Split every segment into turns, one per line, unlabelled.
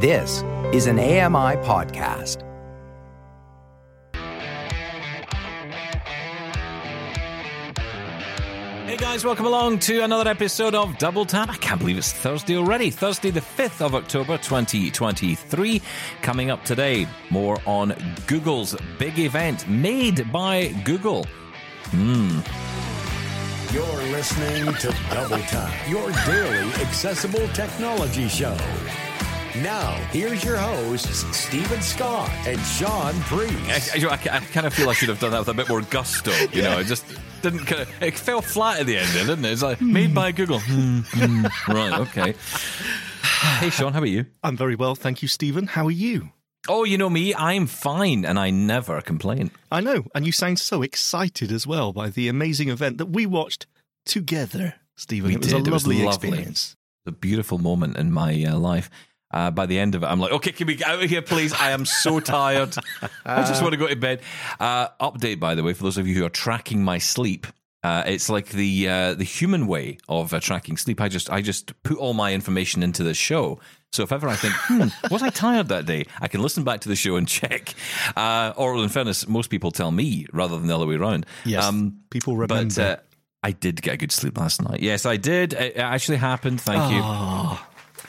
This is an AMI podcast.
Hey guys, welcome along to another episode of Double Tap. I can't believe it's Thursday already. Thursday, the 5th of October 2023. Coming up today, more on Google's big event made by Google. Hmm.
You're listening to Double Tap, your daily accessible technology show. Now, here's your hosts, Steven Scott and Shaun Preece.
I, I, I kind of feel I should have done that with a bit more gusto. You know, it just didn't kind of, it fell flat at the end, there, didn't it? It's like made by Google. Hmm, hmm. right, okay. Hey, Shaun, how are you?
I'm very well, thank you, Steven. How are you?
Oh, you know me, I'm fine and I never complain.
I know, and you sound so excited as well by the amazing event that we watched together, Steven.
We
it was
did.
a
It was
lovely,
lovely.
experience.
a beautiful moment in my uh, life. Uh, by the end of it, I'm like, okay, can we get out of here, please? I am so tired. I just want to go to bed. Uh, update, by the way, for those of you who are tracking my sleep. Uh, it's like the uh, the human way of uh, tracking sleep. I just I just put all my information into the show. So if ever I think, hmm, was I tired that day? I can listen back to the show and check. Uh, or in fairness, most people tell me rather than the other way around.
Yes, people remember.
But uh, I did get a good sleep last night. Yes, I did. It it actually happened. Thank you.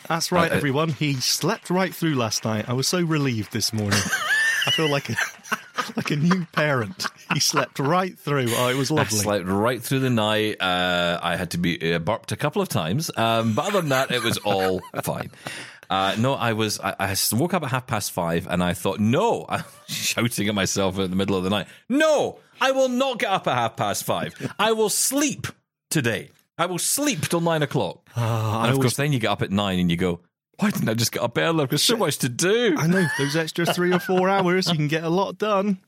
That's right,
uh, uh,
everyone. He slept right through last night. I was so relieved this morning. I feel like a like a new parent. He slept right through. Oh, it was lovely.
I slept right through the night. Uh, I had to be uh, burped a couple of times, um, but other than that, it was all fine. Uh, no, I was. I, I woke up at half past five, and I thought, no, I'm shouting at myself in the middle of the night. No, I will not get up at half past five. I will sleep today. I will sleep till nine o'clock.
Ah,
and of
always-
course, then you get up at nine, and you go, why didn't I just get up earlier? There's so much to do.
I know those extra three or four hours, you can get a lot done.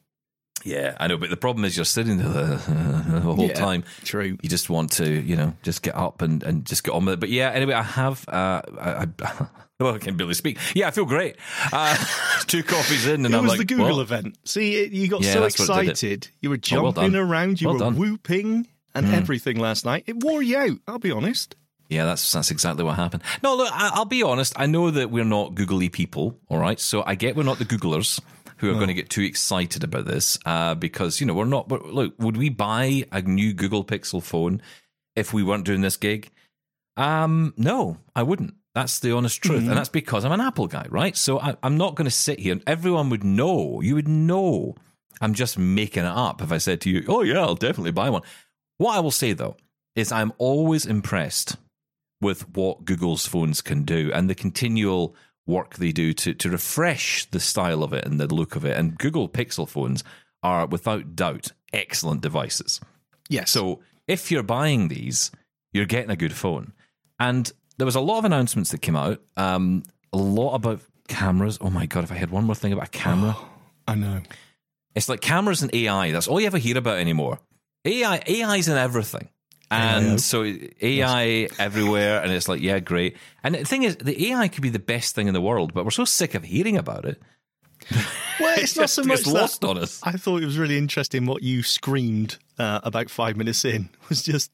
Yeah, I know, but the problem is you're sitting there the, whole
Yeah,
time.
true.
You just want to, you know, just get up and, and just get on with it. But yeah, anyway, I have. Uh, I, I, well, I can barely speak. Yeah, I feel great. Uh, two coffees in, and
it
I'm
was
like,
the Google
well,
event. See, you got
Yeah,
so
that's what did it.
excited. You were
Oh, well
jumping around. You
Well
were
done.
Whooping and everything last night. It wore you out. I'll be honest.
Yeah, that's that's exactly what happened. No, look, I, I'll be honest. I know that we're not googly people, all right. So I get we're not the Googlers who are going to get too excited about this uh, because you know we're not. But look, would we buy a new Google Pixel phone if we weren't doing this gig? Um, no, I wouldn't. That's the honest truth, and that's because I'm an Apple guy, right? So I, I'm not going to sit here. and Everyone would know. You would know. I'm just making it up if I said to you, "Oh yeah, I'll definitely buy one." What I will say though is I'm always impressed with what Google's phones can do and the continual work they do to, to refresh the style of it and the look of it. And Google Pixel phones are without doubt excellent devices.
Yes.
So if you're buying these, you're getting a good phone. And there was a lot of announcements that came out, um, a lot about cameras. Oh my God, if I had one more thing about a camera.
I know.
It's like cameras and AI. That's all you ever hear about anymore. AI, AI's in everything. And so AI everywhere, and it's like, yeah, great. And the thing is, the AI could be the best thing in the world, but we're so sick of hearing about it.
Well, it's not so
just
much
gets
that.
lost on us.
I thought it was really interesting what you screamed uh, about five minutes in was just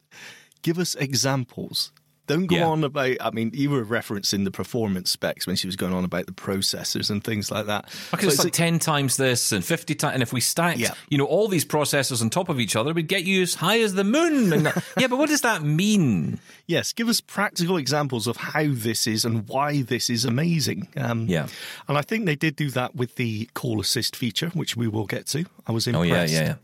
give us examples. Don't go
Yeah.
on about. I mean, you were referencing the performance specs when she was going on about the processors and things like that.
Because
But
it's like 10 times this and 50 times. And if we stacked,
Yeah.
you know, all these processors on top of each other, we'd get you as high as the moon. That- yeah, but what does that mean?
yes, give us practical examples of how this is and why this is amazing. Um,
Yeah.
and I think they did do that with the call assist feature, which we will get to. I was
Oh,
impressed.
yeah, yeah, yeah.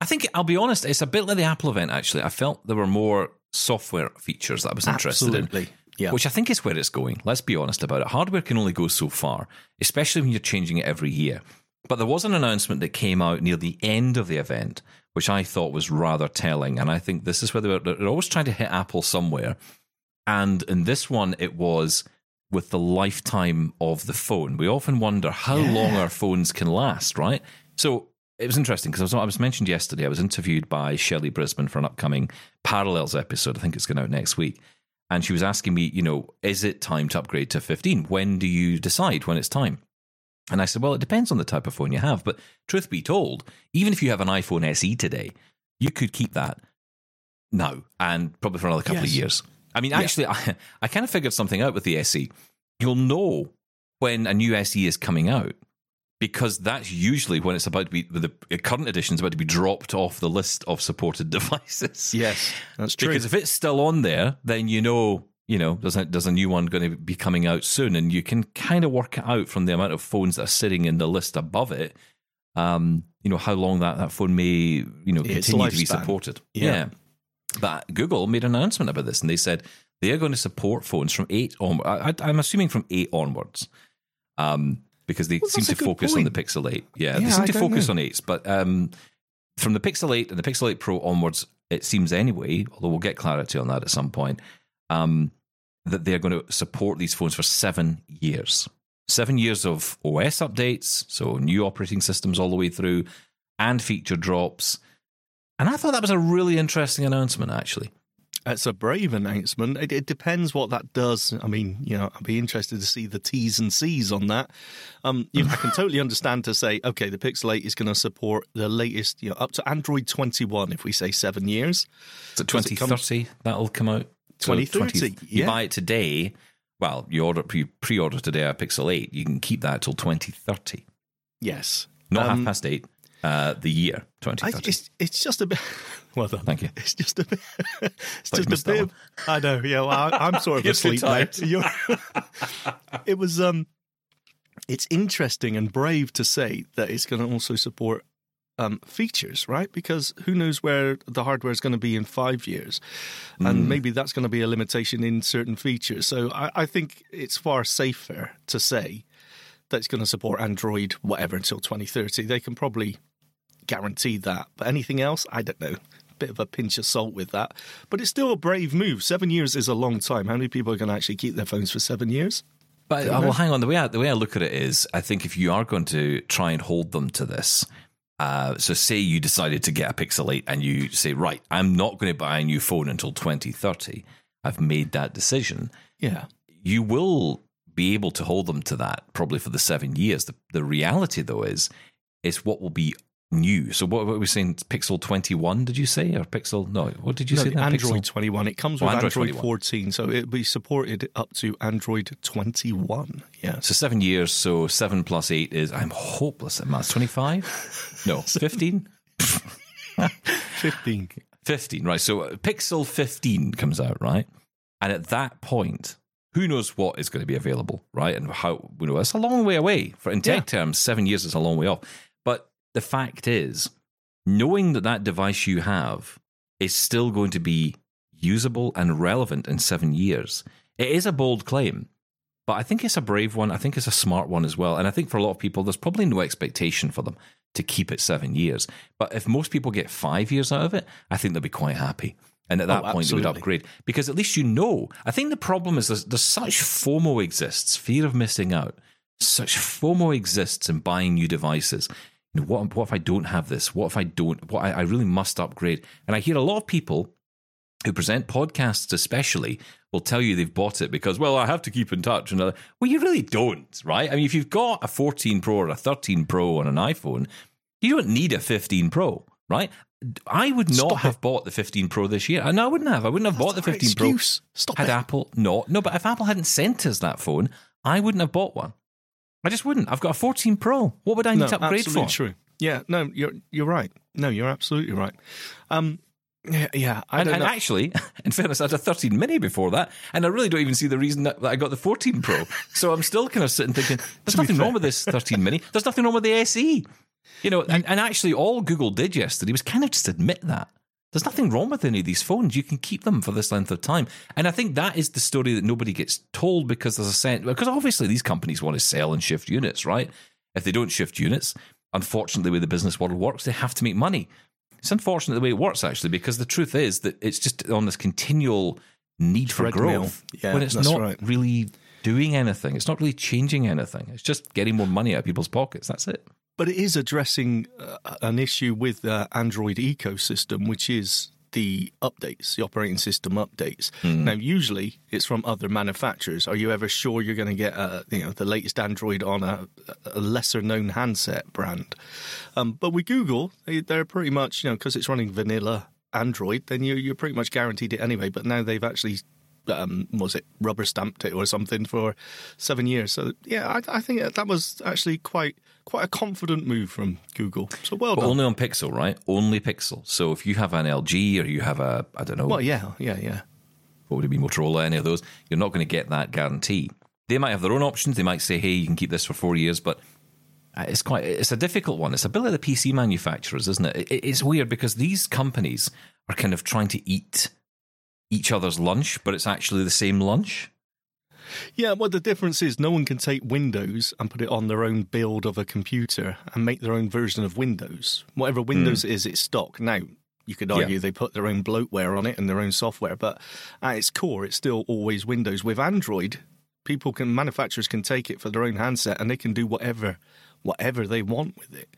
I think, I'll be honest, it's a bit like the Apple event, actually. I felt there were more software features that I was interested in.
Yeah.
Which I think is where it's going. Let's be honest about it. Hardware can only go so far, especially when you're changing it every year. But there was an announcement that came out near the end of the event, which I thought was rather telling. And I think this is where they were, they're always trying to hit Apple somewhere. And in this one, it was with the lifetime of the phone. We often wonder how long our phones can last, right? So it was interesting because I was, I was mentioned yesterday. I was interviewed by Shelley Brisbane for an upcoming Parallels episode. I think it's going out next week. And she was asking me, you know, is it time to upgrade to 15? When do you decide when it's time? And I said, well, it depends on the type of phone you have. But truth be told, even if you have an iPhone SE today, you could keep that now and probably for another couple of years. I mean, actually, I, I kind of figured something out with the SE. You'll know when a new SE is coming out because that's usually when it's about to be the current edition is about to be dropped off the list of supported devices.
Yes, that's true.
Because if it's still on there, then you know, you know, there's a, there's a new one going to be coming out soon, and you can kind of work it out from the amount of phones that are sitting in the list above it. Um, you know how long that, that phone may you know continue to be supported.
Yeah.
But Google made an announcement about this, and they said they are going to support phones from eight on. I, I- I'm assuming from eight onwards, um, because they
Well,
seem to focus on the. Pixel Eight. Yeah, they seem
I
to focus
know.
on eights, but um, from the Pixel Eight and the Pixel Eight Pro onwards, it seems anyway. Although we'll get clarity on that at some point. Um, that they're going to support these phones for seven years. Seven years of OS updates, so new operating systems all the way through, and feature drops. And I thought that was a really interesting announcement, actually.
It's a brave announcement. It, it depends what that does. I mean, you know, I'd be interested to see the T's and C's on that. Um, you know, I can totally understand to say, okay, the Pixel 8 is going to support the latest, you know, up to Android 21, if we say seven years.
So
Does it come-
2030, that'll come out. So
2030,
20
yeah.
You buy it today. Well, you order you pre-order today a Pixel 8. You can keep that till 2030.
Yes.
Not
Um,
half past eight. Uh, the year
I, it's, it's just a bit. Well done.
Thank you.
It's just a bit. It's
Thought
just a bit. I know. Yeah, well, I, I'm sort of asleep. You're- it was. Um, it's interesting and brave to say that it's going to also support um, features, right? Because who knows where the hardware is going to be in five years,
Mm.
and maybe that's going to be a limitation in certain features. So I, I think it's far safer to say that it's going to support Android whatever until 2030. They can probably guarantee that. But anything else, I don't know. Bit of a pinch of salt with that. But it's still a brave move. Seven years is a long time. How many people are going to actually keep their phones for seven years?
But uh, well, hang on. The way I, the way I look at it is, I think if you are going to try and hold them to this, uh, so say you decided to get a Pixel 8 and you say, right, I'm not going to buy a new phone until 2030. I've made that decision.
Yeah.
You will be able to hold them to that probably for the seven years. The, the reality, though, is is what will be new. So what, were we saying? Pixel 21? Did you say or Pixel? No, what did you
No,
say?
Android
Pixel?
21. It comes
Oh,
with
Android
Android, 14, so it'll be supported up to Android 21. Yeah.
So seven years. So seven plus eight is. I'm hopeless at maths. 25? No, 15.
15.
15, right. So Pixel 15 comes out, right? And at that point, who knows what is going to be available, right? And how, you know, it's a long way away. For In tech terms, seven years is a long way off. The fact is, knowing that that device you have is still going to be usable and relevant in seven years, it is a bold claim. But I think it's a brave one. I think it's a smart one as well. And I think for a lot of people, there's probably no expectation for them to keep it seven years. But if most people get five years out of it, I think they'll be quite happy. And at that
Oh,
point, they would upgrade because at least you know. I think the problem is there's, there's such FOMO exists, fear of missing out. Such FOMO exists in buying new devices. You know, what, what if I don't have this? What if I don't? What I, I really must upgrade. And I hear a lot of people who present podcasts, especially, will tell you they've bought it because, well, I have to keep in touch. And well, you really don't, right? I mean, if you've got a 14 Pro or a 13 Pro on an iPhone, you don't need a 15 Pro, right? I would not
Stop
have bought the 15 Pro this year. No, I wouldn't have. I wouldn't have bought the
That's our
15 Pro.
excuse. Stop
Had
it.
Apple not? No, but if Apple hadn't sent us that phone, I wouldn't have bought one. I just wouldn't. I've got a 14 Pro. What would I need
no,
to upgrade
absolutely
for?
true. Yeah, no, you're you're right. No, you're absolutely right. Um, yeah, yeah I
And,
don't
and actually, in fairness, I had a 13 mini before that, and I really don't even see the reason that, that I got the 14 Pro. so I'm still kind of sitting thinking, there's nothing wrong with this 13 mini. There's nothing wrong with the SE. You know, and, and actually, all Google did yesterday was kind of just admit that. There's nothing wrong with any of these phones. You can keep them for this length of time. And I think that is the story that nobody gets told because there's a sense, because obviously these companies want to sell and shift units, right? If they don't shift units, unfortunately, the way the business model works, they have to make money. It's unfortunate the way it works, actually, because the truth is that it's just on this continual need for
Treadmill.
growth
Yeah,
when it's not
right.
really doing anything. It's not really changing anything. It's just getting more money out of people's pockets. That's it.
But it is addressing uh, an issue with the Android ecosystem, which is the updates, the operating system updates. Now, usually it's from other manufacturers. Are you ever sure you're going to get uh, you know the latest Android on a, a lesser known handset brand? Um, but with Google, they, they're pretty much you know because it's running vanilla Android, then you, you're pretty much guaranteed it anyway. But now they've actually um, was it rubber stamped it or something for seven years. So yeah, I, I think that was actually quite quite a confident move from Google. So well
But
done.
only on Pixel, right? Only Pixel. So if you have an LG or you have a, I don't know,
well, yeah, yeah, yeah.
what would it be, Motorola, any of those, you're not going to get that guarantee. They might have their own options. They might say, hey, you can keep this for four years, but uh, it's quite, it's a difficult one. It's a bit like the PC manufacturers, isn't it? it? It's weird because these companies are kind of trying to eat each other's lunch, but it's actually the same lunch.
Yeah, well, the difference is no one can take Windows and put it on their own build of a computer and make their own version of Windows. Whatever Windows is, it's stock. Now, you could argue
Yeah.
they put their own bloatware on it and their own software, but at its core, it's still always Windows. With Android, people can manufacturers can take it for their own handset and they can do whatever whatever they want with it.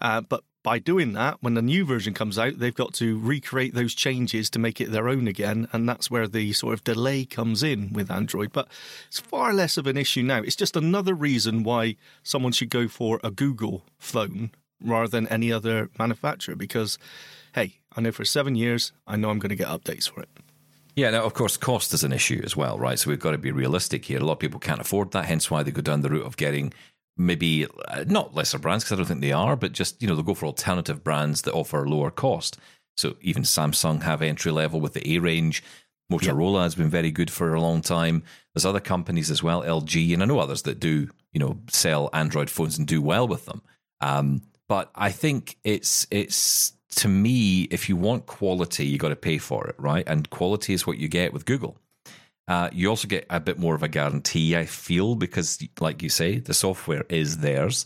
Uh, but by doing that, when the new version comes out, they've got to recreate those changes to make it their own again, and that's where the sort of delay comes in with Android. But it's far less of an issue now. It's just another reason why someone should go for a Google phone rather than any other manufacturer because, hey, I know for seven years, I know I'm going to get updates for it.
Yeah, now, of course, cost is an issue as well, right? So we've got to be realistic here. A lot of people can't afford that, hence why they go down the route of getting maybe uh, not lesser brands, because I don't think they are, but just, you know, they'll go for alternative brands that offer lower cost. So even Samsung have entry level with the A range. Motorola has been very good for a long time. There's other companies as well, LG, and I know others that do, you know, sell Android phones and do well with them. Um, but I think it's it's to me, if you want quality, you got to pay for it, right? And quality is what you get with Google. Uh, you also get a bit more of a guarantee, I feel, because, like you say, the software is theirs.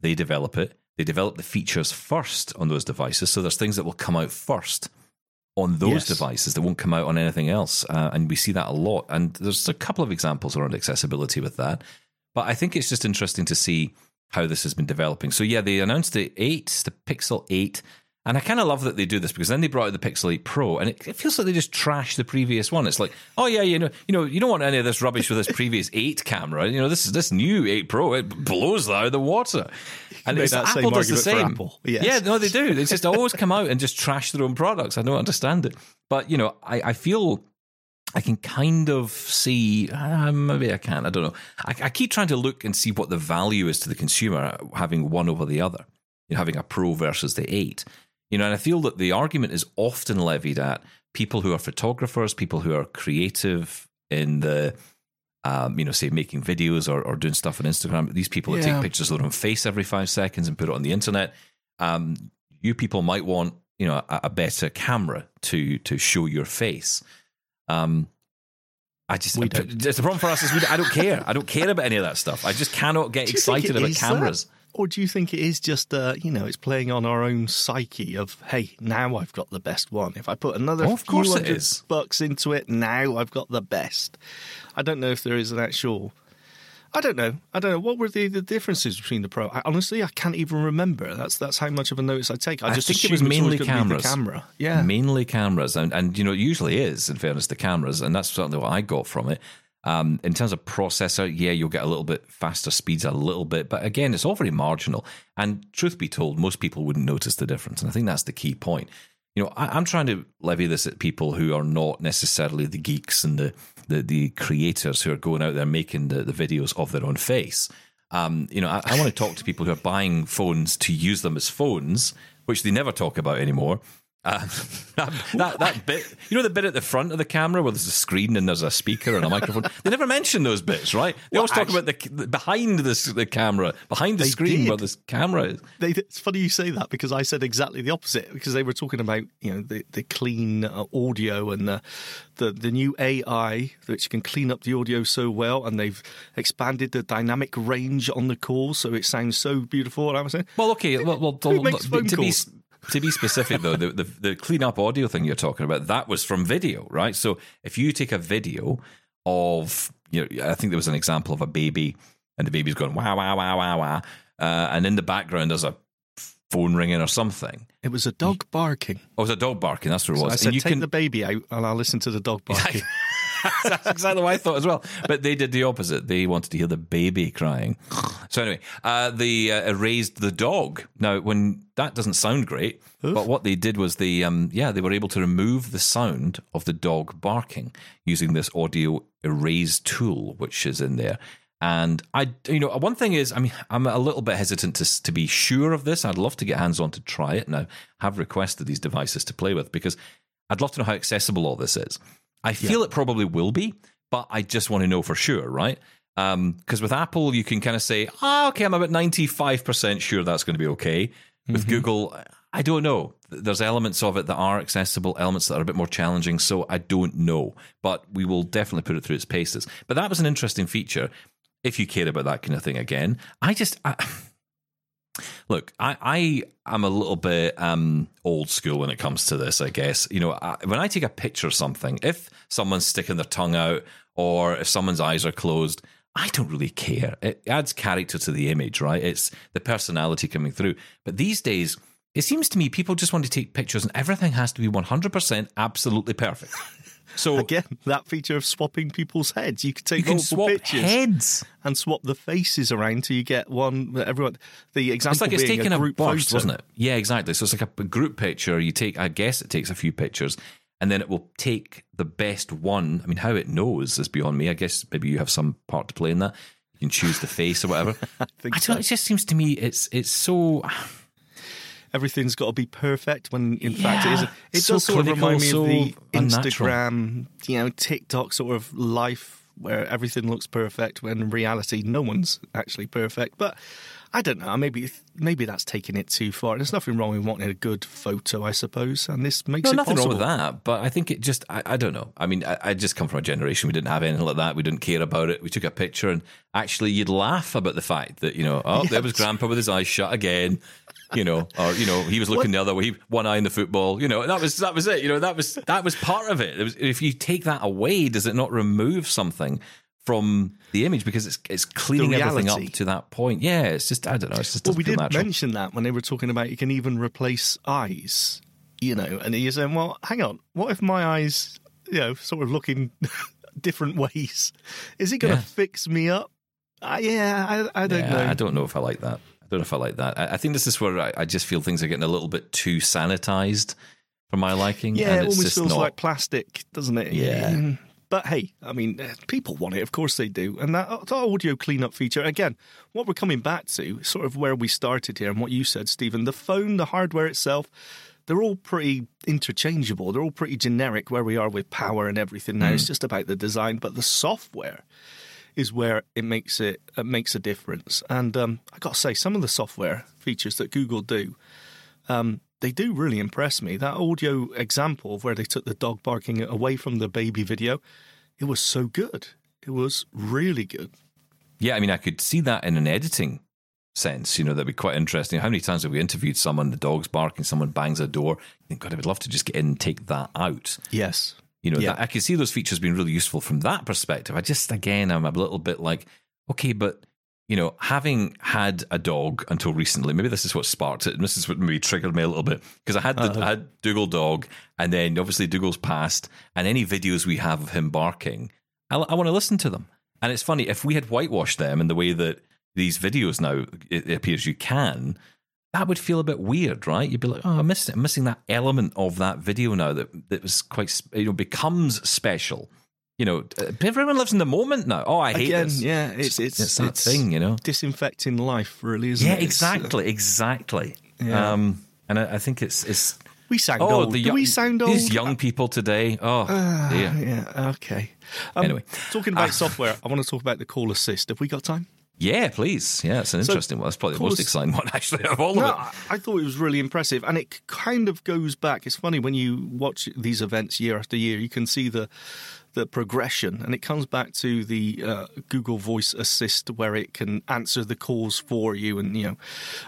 They develop it. They develop the features first on those devices. So there's things that will come out first on those
Yes.
devices that won't come out on anything else. Uh, and we see that a lot. And there's a couple of examples around accessibility with that. But I think it's just interesting to see how this has been developing. So yeah, they announced the 8, the Pixel 8. And I kind of love that they do this because then they brought out the Pixel 8 Pro, and it, it feels like they just trashed the previous one. It's like, oh yeah, you know, you know, you don't want any of this rubbish with this previous 8 camera. You know, this is this new 8 Pro. It blows that out of the water. And it's, Apple does the same.
Yes.
Yeah, no, they do. They just always come out and just trash their own products. I don't understand it. But you know, I, I feel I can kind of see, uh, maybe I can't, I don't know. I, I keep trying to look and see what the value is to the consumer having one over the other, you know, having a Pro versus the 8. You know, and I feel that the argument is often levied at people who are photographers, people who are creative in the, um, you know, say making videos or, or doing stuff on Instagram. These people that
Yeah.
take pictures of their own face every five seconds and put it on the internet. Um, you people might want, you know, a, a better camera to to show your face. Um, I just
We
it's the problem for us is we, I don't care. I don't care about any of that stuff. I just cannot get
Do you think
excited about cameras.
that? Or do you think it is just, uh, you know, it's playing on our own psyche of, hey, now I've got the best one. If I put another
Oh, of
few
course it is.
bucks into it, now I've got the best. I don't know if there is an actual. I don't know. I don't know. What were the, the differences between the Pro? I, honestly, I can't even remember. That's that's how much of a notice I take. I,
I
just
think it was mainly cameras.
The camera, yeah.
mainly cameras, and and you know it usually is. In fairness, the cameras, and that's certainly what I got from it. Um, in terms of processor, yeah, you'll get a little bit faster speeds, a little bit, but again, it's all very marginal. And truth be told, most people wouldn't notice the difference, and I think that's the key point. You know, I, I'm trying to levy this at people who are not necessarily the geeks and the the, the creators who are going out there making the, the videos of their own face. Um, you know, I, I want to talk to people who are buying phones to use them as phones, which they never talk about anymore. Uh, that, that that bit, you know, the bit at the front of the camera where there's a screen and there's a speaker and a microphone. They never mention those bits, right? They always talk about the, the behind the the camera, behind the screen
did.
where this camera is.
They, it's funny you say that because I said exactly the opposite because they were talking about you know the, the clean uh, audio and the, the the new AI which can clean up the audio so well and they've expanded the dynamic range on the call so it sounds so beautiful and I was saying
Well, okay. Well, well
makes
to be? To be specific though, the, the the clean up audio thing you're talking about that was from video, right? So if you take a video of, you know, I think there was an example of a baby and the baby's going wow wow wow wow wow, uh, and in the background there's a phone ringing or something.
it was a dog barking.
Oh, it was a dog barking. That's what it
So
was.
I said
and you
take
can
the baby out and I'll listen to the dog barking.
That's exactly what I thought as well. But they did the opposite. They wanted to hear the baby crying. So anyway, uh, they uh, erased the dog. Now, when that doesn't sound great, but what they did was they, um, yeah, they were able to remove the sound of the dog barking using this audio erase tool, which is in there. And I, you know, one thing is, I mean, I'm a little bit hesitant to to be sure of this. I'd love to get hands on to try it. Now, have requested these devices to play with because I'd love to know how accessible all this is. I feel it probably will be, but I just want to know for sure, right? Because um, with Apple, you can kind of say, oh, okay, I'm about 95% sure that's going to be okay. With
Mm-hmm.
Google, I don't know. There's elements of it that are accessible, elements that are a bit more challenging. So I don't know, but we will definitely put it through its paces. But that was an interesting feature. If you care about that kind of thing again, I just. I, Look, I, I am a little bit um, old school when it comes to this. I guess you know I, when I take a picture of something, if someone's sticking their tongue out or if someone's eyes are closed, I don't really care. It adds character to the image, right? It's the personality coming through. But these days, it seems to me people just want to take pictures and everything has to be one hundred percent absolutely perfect. So
Again, that feature of swapping people's heads. You could take
you can
multiple
swap
pictures
heads.
and swap the faces around till you get one that everyone. The example
It's like it's taking
a
a,
group
burst,
photo.
wasn't it? Yeah, exactly. So it's like a group picture. You take, I guess it takes a few pictures, and then it will take the best one. I mean, how it knows is beyond me. I guess maybe you have some part to play in that. You can choose the face or whatever. I,
think
don't.
so.
It just seems to me it's it's so.
Everything's got to be perfect when, in fact, it
Yeah.
isn't. It
So
does sort of remind me
so
of the
unnatural.
Instagram, you know, TikTok sort of life where everything looks perfect when in reality no one's actually perfect. But I don't know. Maybe maybe that's taking it too far. There's nothing wrong with wanting a good photo, I suppose, and this makes
No,
it
nothing
possible.
wrong with that. But I think it just, I, I don't know. I mean, I, I just come from a generation we didn't have anything like that. We didn't care about it. We took a picture and actually you'd laugh about the fact that, you know, oh, there was grandpa with his eyes shut again. You know, or you know, he was looking the other way, one eye in the football. You know, that was that was it. You know, that was that was part of it. it was, if you take that away, does it not remove something from the image because it's it's cleaning everything up to that point? Yeah, it's just I don't know. It's just
Well, we did
natural.
mention that when they were talking about you can even replace eyes, you know, and you're saying, well, hang on, what if my eyes, you know, sort of looking different ways? Is it going to
Yeah.
fix me up? Uh, yeah, I, I don't
Yeah,
know.
I don't know if I like that. I don't know if I like that. I, I think this is where I, I just feel things are getting a little bit too sanitized for my liking.
yeah, it
it's
almost
just
feels
not,
like plastic, doesn't it?
Yeah.
Mm. But hey, I mean, uh, people want it. Of course they do. And that, that audio cleanup feature, again, what we're coming back to, sort of where we started here and what you said, Steven, the phone, the hardware itself, they're all pretty interchangeable. They're all pretty generic where we are with power and everything now. It's just about the design. But the software is where it makes it, it makes a difference. And um, I got to say, some of the software features that Google do, um, they do really impress me. That audio example of where they took the dog barking away from the baby video, it was so good. It was really good.
Yeah, I mean, I could see that in an editing sense. You know, that'd be quite interesting. How many times have we interviewed someone, the dog's barking, someone bangs a door? God, I would love to just get in and take that out.
Yes.
You know,
Yeah.
that, I can see those features being really useful from that perspective. I just, again, I'm a little bit like, okay, but you know, having had a dog until recently, maybe this is what sparked it, and this is what maybe triggered me a little bit because I had the, uh-huh. I had Dougal dog, and then obviously Dougal's passed, and any videos we have of him barking, I, I want to listen to them. And it's funny if we had whitewashed them in the way that these videos now it, it appears you can. That would feel a bit weird, right? You'd be like, "Oh, I missed it. I'm missing that element of that video now that that was quite, you know, becomes special." You know, uh, everyone lives in the moment now. Oh, I hate
Again,
this.
yeah, it's it's
It's that thing, you know.
disinfecting life, really, isn't
Yeah,
it? It's, uh,
exactly, exactly.
Yeah.
Um, and I, I think it's it's.
we sound
Oh,
old.
the
Do
young,
we sound old?
these young people today. Oh, dear.
yeah. Okay. Um,
Anyway.
talking about software, I want to talk about the call assist. Have we got time?
Yeah, please. Yeah, it's an
So,
interesting one. That's probably the most exciting one, actually, of all
No,
of it.
I I thought it was really impressive, and it kind of goes back. It's funny when you watch these events year after year, you can see the the progression, and it comes back to the uh, Google Voice Assist, where it can answer the calls for you, and you know.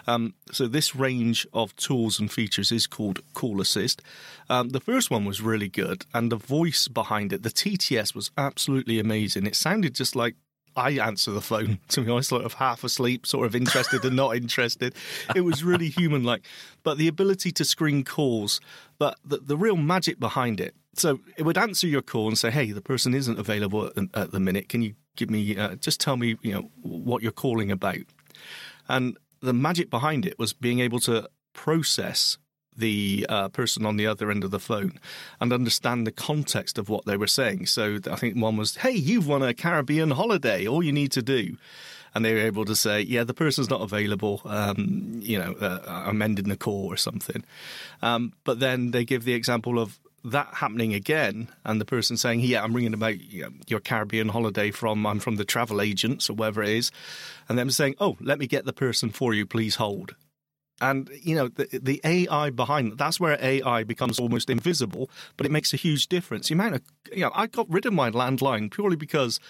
Um, so this range of tools and features is called Call Assist. Um, the first one was really good, and the voice behind it, the TTS, was absolutely amazing. It sounded just like I answer the phone, to be honest, sort of half asleep, sort of interested and not interested. It was really human like. But the ability to screen calls, but the, the real magic behind it. So it would answer your call and say, hey, the person isn't available at, the- at the minute. Can you give me, uh, just tell me, you know, what you're calling about? And the magic behind it was being able to process the uh, person on the other end of the phone and understand the context of what they were saying. So I think one was, "Hey, you've won a Caribbean holiday. All you need to do." And they were able to say, "Yeah, the person's not available. Um, you know, uh, I'm ending the call or something." Um, but then they give the example of that happening again, and the person saying, "Yeah, I'm ringing about you know, your Caribbean holiday from I'm from the travel agents or whatever it is," and them saying, "Oh, let me get the person for you. Please hold." And you know the, the AI behind that's where AI becomes almost invisible, but it makes a huge difference. The amount of you know, I got rid of my landline purely because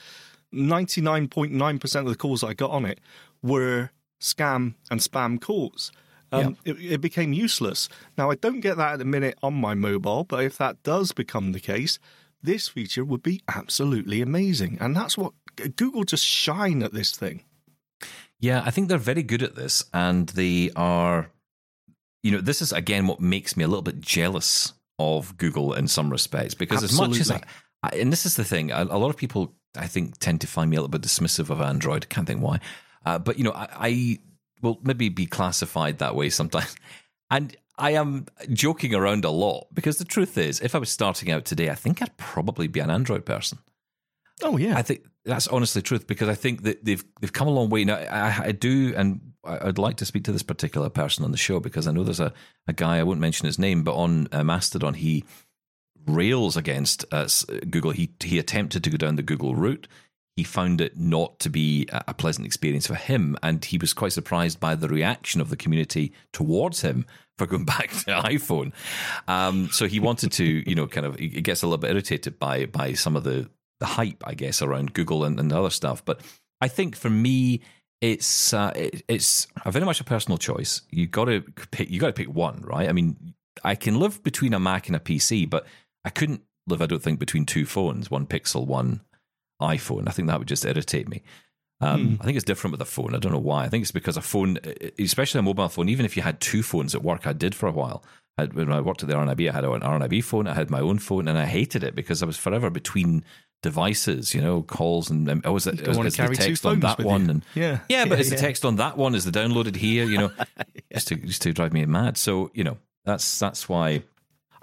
ninety nine point nine percent of the calls I got on it were scam and spam calls. Um, it, it became useless. Now I don't get that at the minute on my mobile, but if that does become the case, this feature would be absolutely amazing. And that's what Google just shine at this thing.
Yeah, I think they're very good at this, and they are. You know, this is again what makes me a little bit jealous of Google in some respects because
Absolutely.
as much as I, I, and this is the thing, a, a, lot of people I think tend to find me a little bit dismissive of Android. Can't think why, uh, but you know, I, I will maybe be classified that way sometimes, and I am joking around a lot because the truth is, if I was starting out today, I think I'd probably be an Android person.
Oh yeah,
I think that's honestly the truth because I think that they've they've come a long way. Now I, I do, and I'd like to speak to this particular person on the show because I know there's a, a guy I won't mention his name, but on uh, Mastodon he rails against uh, Google. He he attempted to go down the Google route. He found it not to be a pleasant experience for him, and he was quite surprised by the reaction of the community towards him for going back to iPhone. Um, so he wanted to, you know, kind of. He gets a little bit irritated by by some of the the hype, I guess, around Google and, and other stuff. But I think for me, it's uh, it, it's a very much a personal choice. You got to pick. You got to pick one, right? I mean, I can live between a Mac and a PC, but I couldn't live. I don't think between two phones, one Pixel, one iPhone. I think that would just irritate me. Um, hmm. I think it's different with a phone. I don't know why. I think it's because a phone, especially a mobile phone, even if you had two phones at work, I did for a while. I, when I worked at the RNIB, I had an RNIB phone, I had my own phone, and I hated it because I was forever between devices, you know, calls and oh, was it, to
carry
the text on that one
you.
and
yeah,
yeah, but
yeah,
is
yeah.
the text on that one? Is the downloaded here? You know, yeah. just to just to drive me mad. So you know, that's that's why.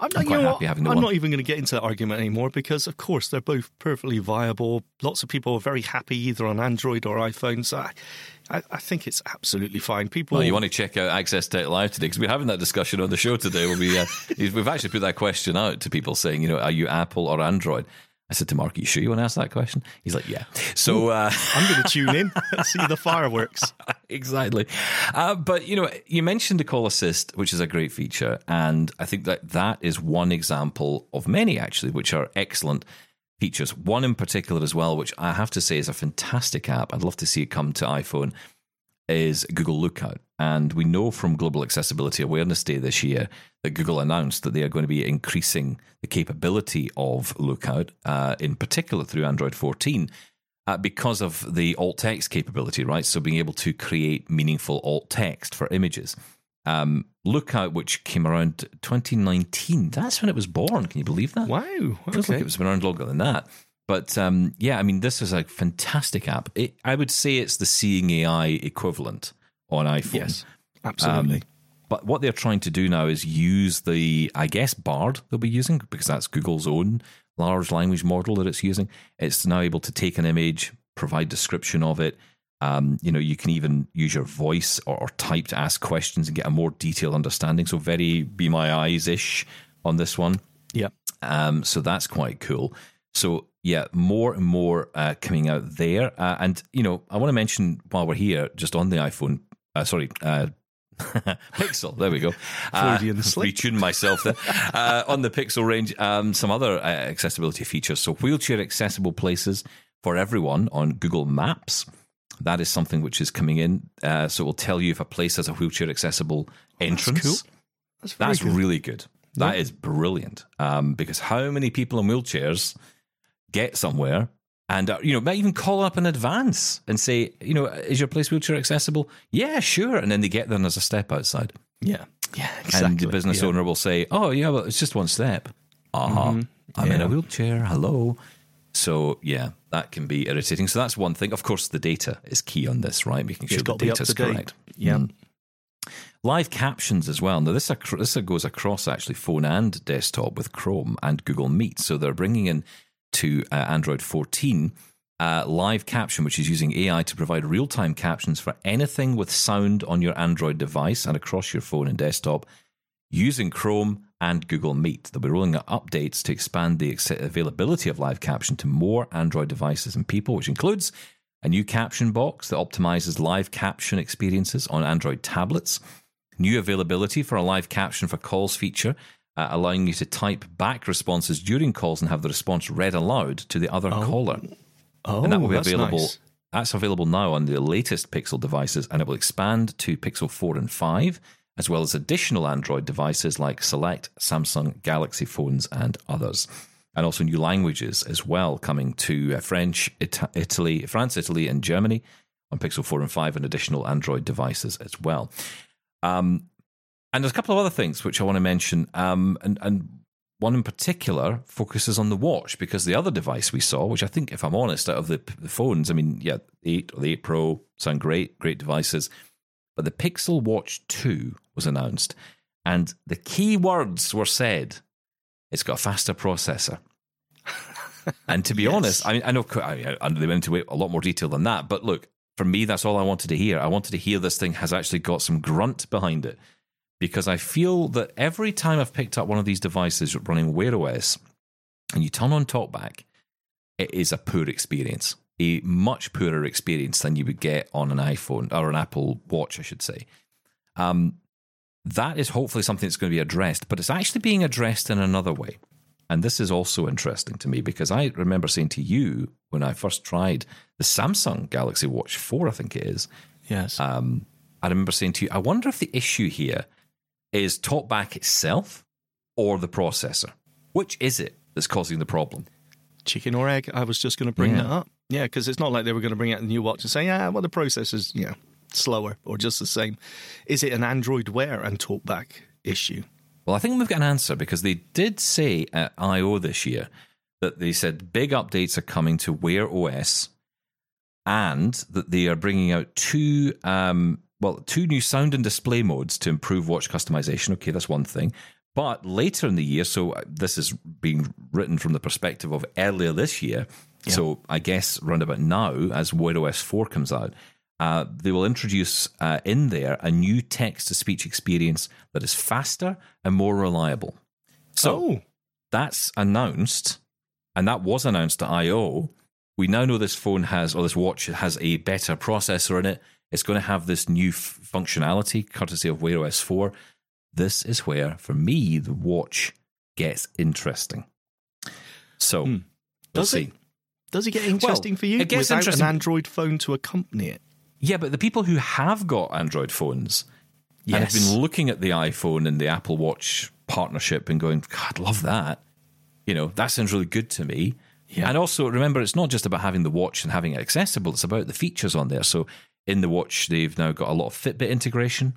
I'm,
I'm
quite
you know
happy
what?
having the one.
I'm
one.
not even going to get into that argument anymore because, of course, they're both perfectly viable. Lots of people are very happy either on Android or iPhone. So I, I, I think it's absolutely fine. People,
Well, you want to check out Access Tech Live today because we're having that discussion on the show today. Where we uh, we've actually put that question out to people saying, you know, are you Apple or Android? I said to Mark, "Are you sure you want to ask that question?" He's like, "Yeah." So uh,
I'm going to tune in and see the fireworks.
exactly. Uh, but you know, you mentioned the call assist, which is a great feature, and I think that that is one example of many actually, which are excellent features. One in particular as well, which I have to say is a fantastic app. I'd love to see it come to iPhone. Is Google Lookout. And we know from Global Accessibility Awareness Day this year that Google announced that they are going to be increasing the capability of Lookout, uh, in particular through Android 14, uh, because of the alt text capability, right? So being able to create meaningful alt text for images. Um, Lookout, which came around 2019, that's when it was born. Can you believe that?
Wow.
Feels like it was been around longer than that. But um, yeah, I mean, this is a fantastic app. It, I would say it's the Seeing AI equivalent on iPhone.
yes, absolutely.
Um, but what they're trying to do now is use the, I guess, Bard they'll be using because that's Google's own large language model that it's using. It's now able to take an image, provide description of it. Um, you know, you can even use your voice or, or type to ask questions and get a more detailed understanding. So very be my eyes ish on this one.
yeah.
Um, so that's quite cool. So yeah, more and more uh, coming out there. Uh, and you know, I want to mention while we're here, just on the iPhone. Uh, sorry. Uh, Pixel, there we go.
Slip.
retune myself there. Uh, on the Pixel range, um, some other uh, accessibility features. So, wheelchair accessible places for everyone on Google Maps. That is something which is coming in. Uh, so, it will tell you if a place has a wheelchair accessible entrance.
cool. That's very
That's
good.
really good. That is brilliant. Um, because how many people in wheelchairs get somewhere and uh, you know might even call up in advance and say, you know, is your place wheelchair accessible? Yeah, sure. And then they get there and there's a step outside,
yeah. Yeah. Exactly.
and the business
yeah.
owner will say, "Oh, yeah, well, it's just one step." Uh huh. I'm in a wheelchair. Hello. So yeah, that can be irritating. So that's one thing. Of course, the data is key on this, right? Making sure the
got to be up
data is correct.
Yeah.
Mm. Live captions as well. Now, this, this goes across actually phone and desktop with Chrome and Google Meet. So they're bringing in to uh, Android 14 uh, live caption, which is using AI to provide real time captions for anything with sound on your Android device and across your phone and desktop using Chrome and Google Meet. They'll be rolling out updates to expand the availability of live caption to more Android devices and people, which includes a new caption box that optimizes live caption experiences on Android tablets, new availability for a live caption for calls feature. Uh, allowing you to type back responses during calls and have the response read aloud to the other caller
Oh,
and that will be
that's
available.
nice.
That's available now on the latest Pixel devices, and it will expand to Pixel 4 and 5, as well as additional Android devices like select Samsung Galaxy phones and others. And also new languages as well, coming to uh, French, Ita- Italy, France, Italy, and Germany on Pixel 4 and 5, and additional Android devices as well. Um, and there's a couple of other things which I want to mention. Um, and, and one in particular focuses on the watch because the other device we saw, which I think, if I'm honest, out of the, the phones, I mean, yeah, the 8 or the 8 Pro sound great, great devices. But the Pixel Watch 2 was announced, and the key words were said it's got a faster processor. and to be
Yes.
honest, I mean, I know I, I, they went into a lot more detail than that, but look, for me, that's all I wanted to hear. I wanted to hear this thing has actually got some grunt behind it because I feel that every time I've picked up one of these devices running Wear OS and you turn on TalkBack, it is a poor experience, a much poorer experience than you would get on an iPhone or an Apple Watch, I should say. Um, that is hopefully something that's going to be addressed, but it's actually being addressed in another way. And this is also interesting to me because I remember saying to you when I first tried the Samsung Galaxy Watch 4, I think it is,
Yes.
um, I remember saying to you, I wonder if the issue here is TalkBack itself or the processor. Which is it that's causing the problem?
Chicken or egg? I was just going to bring
Yeah.
that up. Yeah, because it's not like they were going to bring out a new watch and say, yeah, well, the processor's, you know, slower or just the same. Is it an Android Wear and talkback issue?
Well, I think we've got an answer because they did say at I.O. this year that they said big updates are coming to Wear OS and that they are bringing out two, um, well, two new sound and display modes to improve watch customization. Okay, that's one thing. But later in the year, so uh, this is being written from the perspective of earlier this year. So I guess round about now, as Wear OS 4 comes out, uh, they will introduce uh, in there a new text to speech experience that is faster and more reliable. So
oh,
that's announced, and that was announced at I.O. We now know this phone has, or this watch has a better processor in it. It's going to have this new f- functionality, courtesy of Wear OS 4. This is where, for me, the watch gets interesting. So, hmm. we'll
Does
see.
it? does it get interesting for you
it gets
without
interesting-
an Android phone to accompany it?
Yeah, but the people who have got Android phones and have been looking at the iPhone and the Apple Watch partnership and going, God, love that. You know, that sounds really good to me.
Yeah.
And also remember, it's not just about having the watch and having it accessible, it's about the features on there. So in the watch, they've now got a lot of Fitbit integration.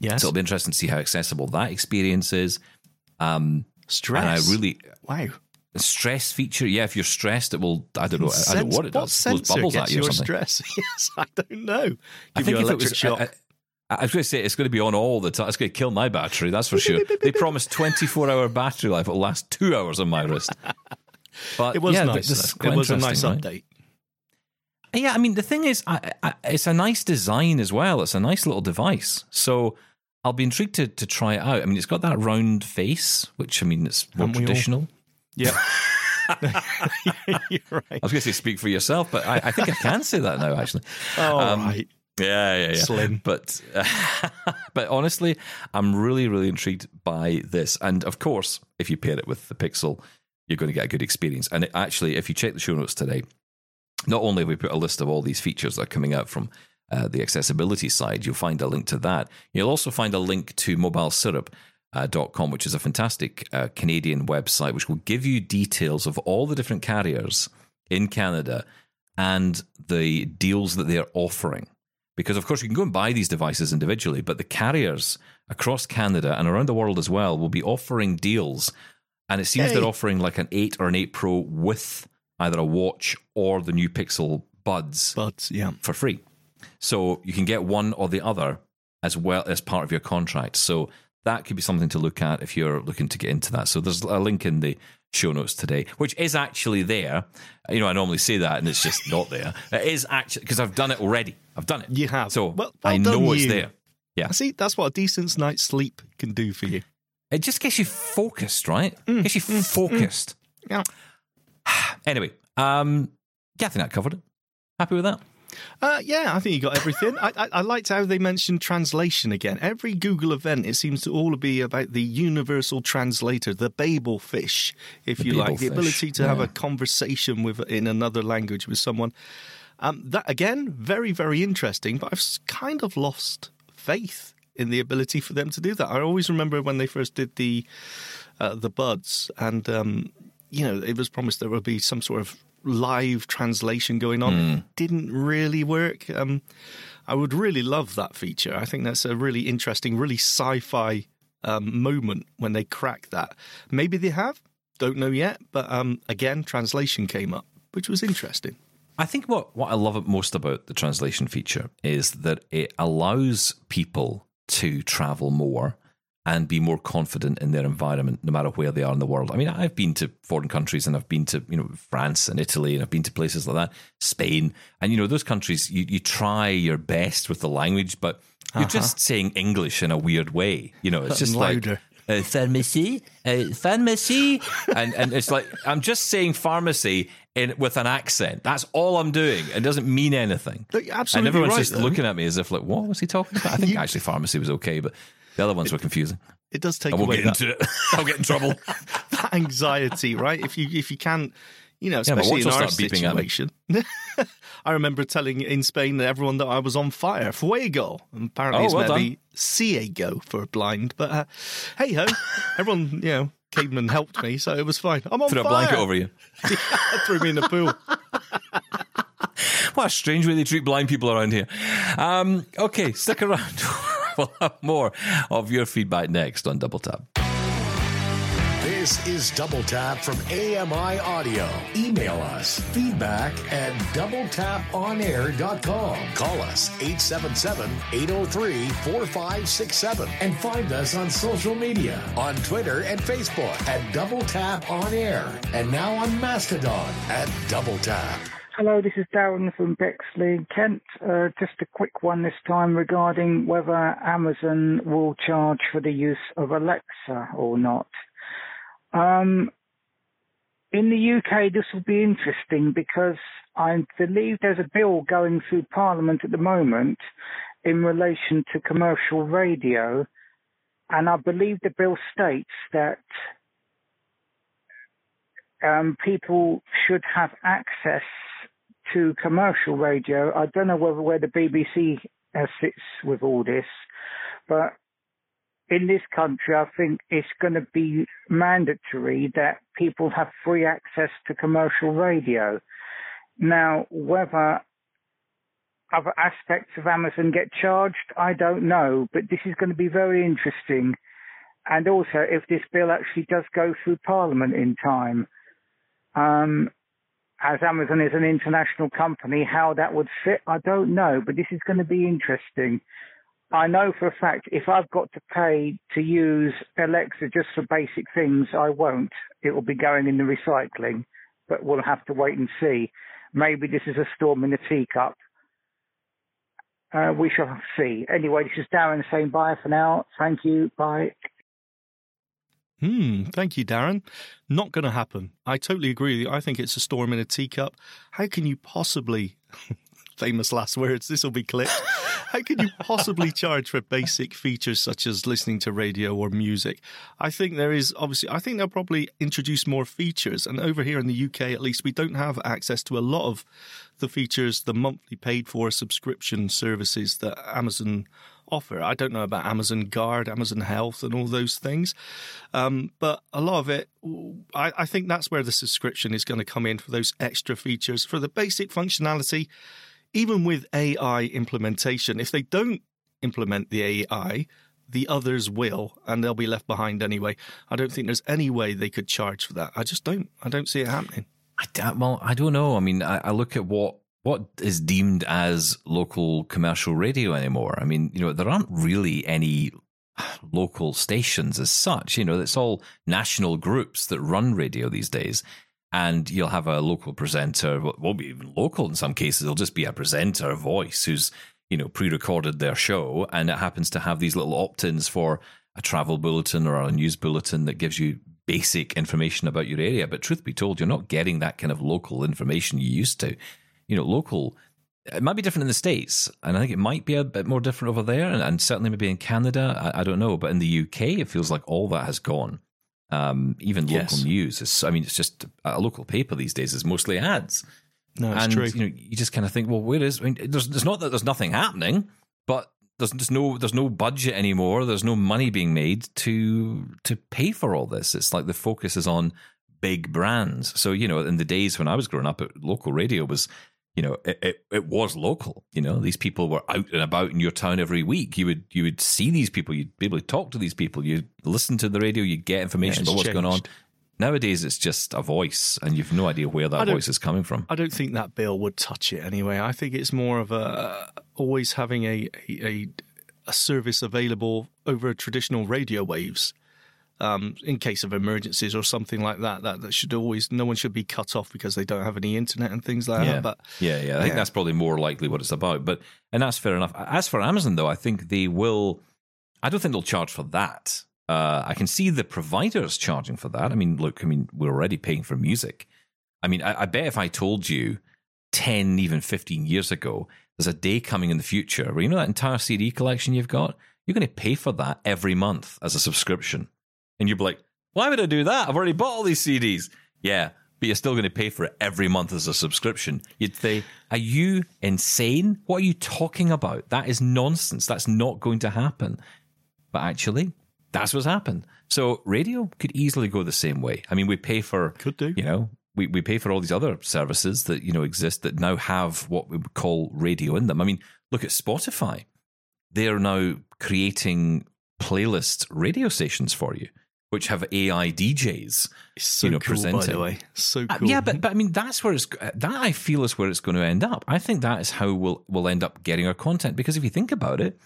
Yes.
So it'll be interesting to see how accessible that experience is. Um,
Stress.
and I really,
wow.
the stress feature, yeah, if you're stressed, it will, I don't know, I don't
Sense-
know what it does. Blows bubbles
gets
at you or
your
something.
stress? yes, I don't know.
I think if it was,
shock.
I, I, I was going to say it's going to be on all the time. It's going to kill my battery, that's for sure. they promised 24 hour battery life. It'll last two hours on my wrist. But
it was
yeah,
nice.
This is
though.
quite
It was a nice
update. right? Yeah, I mean the thing is, I, I, it's a nice design as well. It's a nice little device. So I'll be intrigued to, to try it out. I mean, it's got that round face, which I mean, it's more
Haven't all?
traditional.
Yep. You're right.
I was going to say speak for yourself, but I, I think I can say that now. Actually,
All
Um,
right.
Yeah, yeah, yeah.
Slim.
But but honestly, I'm really, really intrigued by this. And of course, if you pair it with the Pixel, you're going to get a good experience. And it, actually, if you check the show notes today, not only have we put a list of all these features that are coming out from uh, the accessibility side, you'll find a link to that. You'll also find a link to mobilesyrup. Uh, dot com, which is a fantastic uh, Canadian website, which will give you details of all the different carriers in Canada and the deals that they're offering. Because, of course, you can go and buy these devices individually, but the carriers across Canada and around the world as well will be offering deals. And it seems
Yay.
they're offering like an 8 or an 8 Pro with either a watch or the new Pixel Buds
But yeah,
for free. So you can get one or the other as well as part of your contract. So that could be something to look at if you're looking to get into that. So there's a link in the show notes today, which is actually there. You know, I normally say that and it's just not there. It is actually because I've done it already. I've done it.
You have.
So
Well-
I
well
know
done
it's
you.
there. Yeah.
see, that's what a decent night's sleep can do for you.
It just gets you focused, right?
Mm,
gets you focused.
Yeah.
Anyway, um, yeah, I think that covered it. Happy with that?
Uh, yeah, I think you got everything. I, I, I liked how they mentioned translation again. Every Google event, it seems to all be about the universal translator, the Babel fish, if you like, the ability to have a conversation with in another language with someone. Um, that again, very very interesting. But I've kind of lost faith in the ability for them to do that. I always remember when they first did the uh, the buds, and um, you know, it was promised there would be some sort of live translation going on. It didn't really work. Um, I would really love that feature. I think that's a really interesting, really sci-fi um, moment when they crack that. Maybe they have, don't know yet. But um, again, translation came up, which was interesting.
I think what, what I love most about the translation feature is that it allows people to travel more and be more confident in their environment, no matter where they are in the world. I mean, I've been to foreign countries and I've been to, you know, France and Italy and I've been to places like that, Spain. And, you know, those countries, you, you try your best with the language, but you're just saying English in a weird way. You know, it's just
Louder.
like, uh, pharmacy, uh, pharmacy, and and it's like I'm just saying pharmacy in with an accent. That's all I'm doing. It doesn't mean anything.
Look, you're
and everyone's
right,
just
though.
looking at me as if like, what was he talking about? I think actually pharmacy was okay, but the other ones were confusing.
It does take
I won't
away
get
that,
into it. I'll get in trouble.
that anxiety, right? If you if you can't, you know, especially
watch
in our
start beeping at me.
situation. I remember telling in Spain that everyone that I was on fire, fuego. And apparently
Oh,
it's
well
meant to be ciego for blind. But uh, hey ho, everyone you know came and helped me, so it was fine. I'm on
Threw a blanket over you.
Threw me in the pool.
What a strange way they treat blind people around here. Um, okay, stick around. We'll have more of your feedback next on Double Tap.
This is Double Tap from AMI Audio. Email us feedback at doubletaponair.com. Call us 877 803 4567 and find us on social media on Twitter and Facebook at Double Tap On Air and now on Mastodon at Double Tap.
Hello, this is Darren from Bexley, Kent. Uh, just a quick one this time regarding whether Amazon will charge for the use of Alexa or not. Um, in the UK, this will be interesting because I believe there's a bill going through Parliament at the moment in relation to commercial radio, and I believe the bill states that um, people should have access to commercial radio. I don't know whether where the BBC uh, sits with all this, but in this country, I think it's going to be mandatory that people have free access to commercial radio. Now, whether other aspects of Amazon get charged, I don't know, but this is going to be very interesting. And also, if this bill actually does go through Parliament in time, um, as Amazon is an international company, how that would fit, I don't know, but this is going to be interesting. I know for a fact if I've got to pay to use Alexa just for basic things, I won't. It will be going in the recycling, but we'll have to wait and see. Maybe this is a storm in a teacup. Uh, we shall see. Anyway, this is Darren saying bye for now. Thank you. Bye.
Hmm. Thank you, Darren. Not going to happen. I totally agree with you. I think it's a storm in a teacup. How can you possibly, famous last words, this will be clipped. How can you possibly charge for basic features such as listening to radio or music? I think there is obviously, I think they'll probably introduce more features. And over here in the UK, at least, we don't have access to a lot of the features, the monthly paid for subscription services that Amazon offer. I don't know about Amazon Guard, Amazon Health, and all those things. Um, but a lot of it, I, I think that's where the subscription is going to come in for those extra features. For the basic functionality, even with AI implementation, if they don't implement the AI, the others will, and they'll be left behind anyway. I don't think there's any way they could charge for that. I just don't. I don't see it happening.
I well, I don't know. I mean, I, I look at what what is deemed as local commercial radio anymore. I mean, you know, there aren't really any local stations as such. You know, it's all national groups that run radio these days. And you'll have a local presenter, won't be even local in some cases. It'll just be a presenter, voice who's, you know, pre recorded their show. And it happens to have these little opt ins for a travel bulletin or a news bulletin that gives you basic information about your area. But truth be told, you're not getting that kind of local information you used to. You know, local it might be different in the states, and I think it might be a bit more different over there, and, and certainly maybe in Canada. I, I, don't know, but in the UK, it feels like all that has gone. Um, even local yes. news is. I mean, it's just a local paper these days is mostly ads.
No, it's
and,
true.
You know, you just kind of think, well, where is? I mean, there's, there's not that there's nothing happening, but there's, there's no there's no budget anymore. There's no money being made to to pay for all this. It's like the focus is on big brands. So you know, in the days when I was growing up, local radio was you know, it, it, it, was local. You know, mm. these people were out and about in your town every week. You would you would see these people. You'd be able to talk to these people. You listen to the radio. You get information yeah, about what's changed. going on. Nowadays, it's just a voice, and you've no idea where that voice is coming from.
I don't think that bill would touch it anyway. I think it's more of a always having a a, a service available over traditional radio waves um, in case of emergencies or something like that, that. That should always no one should be cut off because they don't have any internet and things like
yeah.
that. But
yeah, yeah, I think that's probably more likely what it's about. But and that's fair enough. As for Amazon, though, I think they will. I don't think they'll charge for that. Uh, I can see the providers charging for that. I mean, look, I mean, we're already paying for music. I mean, I, I bet if I told you 10, even 15 years ago, there's a day coming in the future where you know that entire CD collection you've got, you're going to pay for that every month as a subscription. And you'd be like, why would I do that? I've already bought all these CDs. Yeah, but you're still going to pay for it every month as a subscription. You'd say, Are you insane? What are you talking about? That is nonsense. That's not going to happen. But actually, that's what's happened. So radio could easily go the same way. I mean, we pay for
could do.
You know, we, we pay for all these other services that, you know, exist that now have what we would call radio in them. I mean, look at Spotify. They are now creating playlist radio stations for you which have AI DJs.
So
you know,
cool,
presenting.
by the way. So
uh,
cool.
Uh, yeah, but but I mean, that's where it's that I feel is where it's going to end up. I think that is how we'll we'll end up getting our content because if you think about it,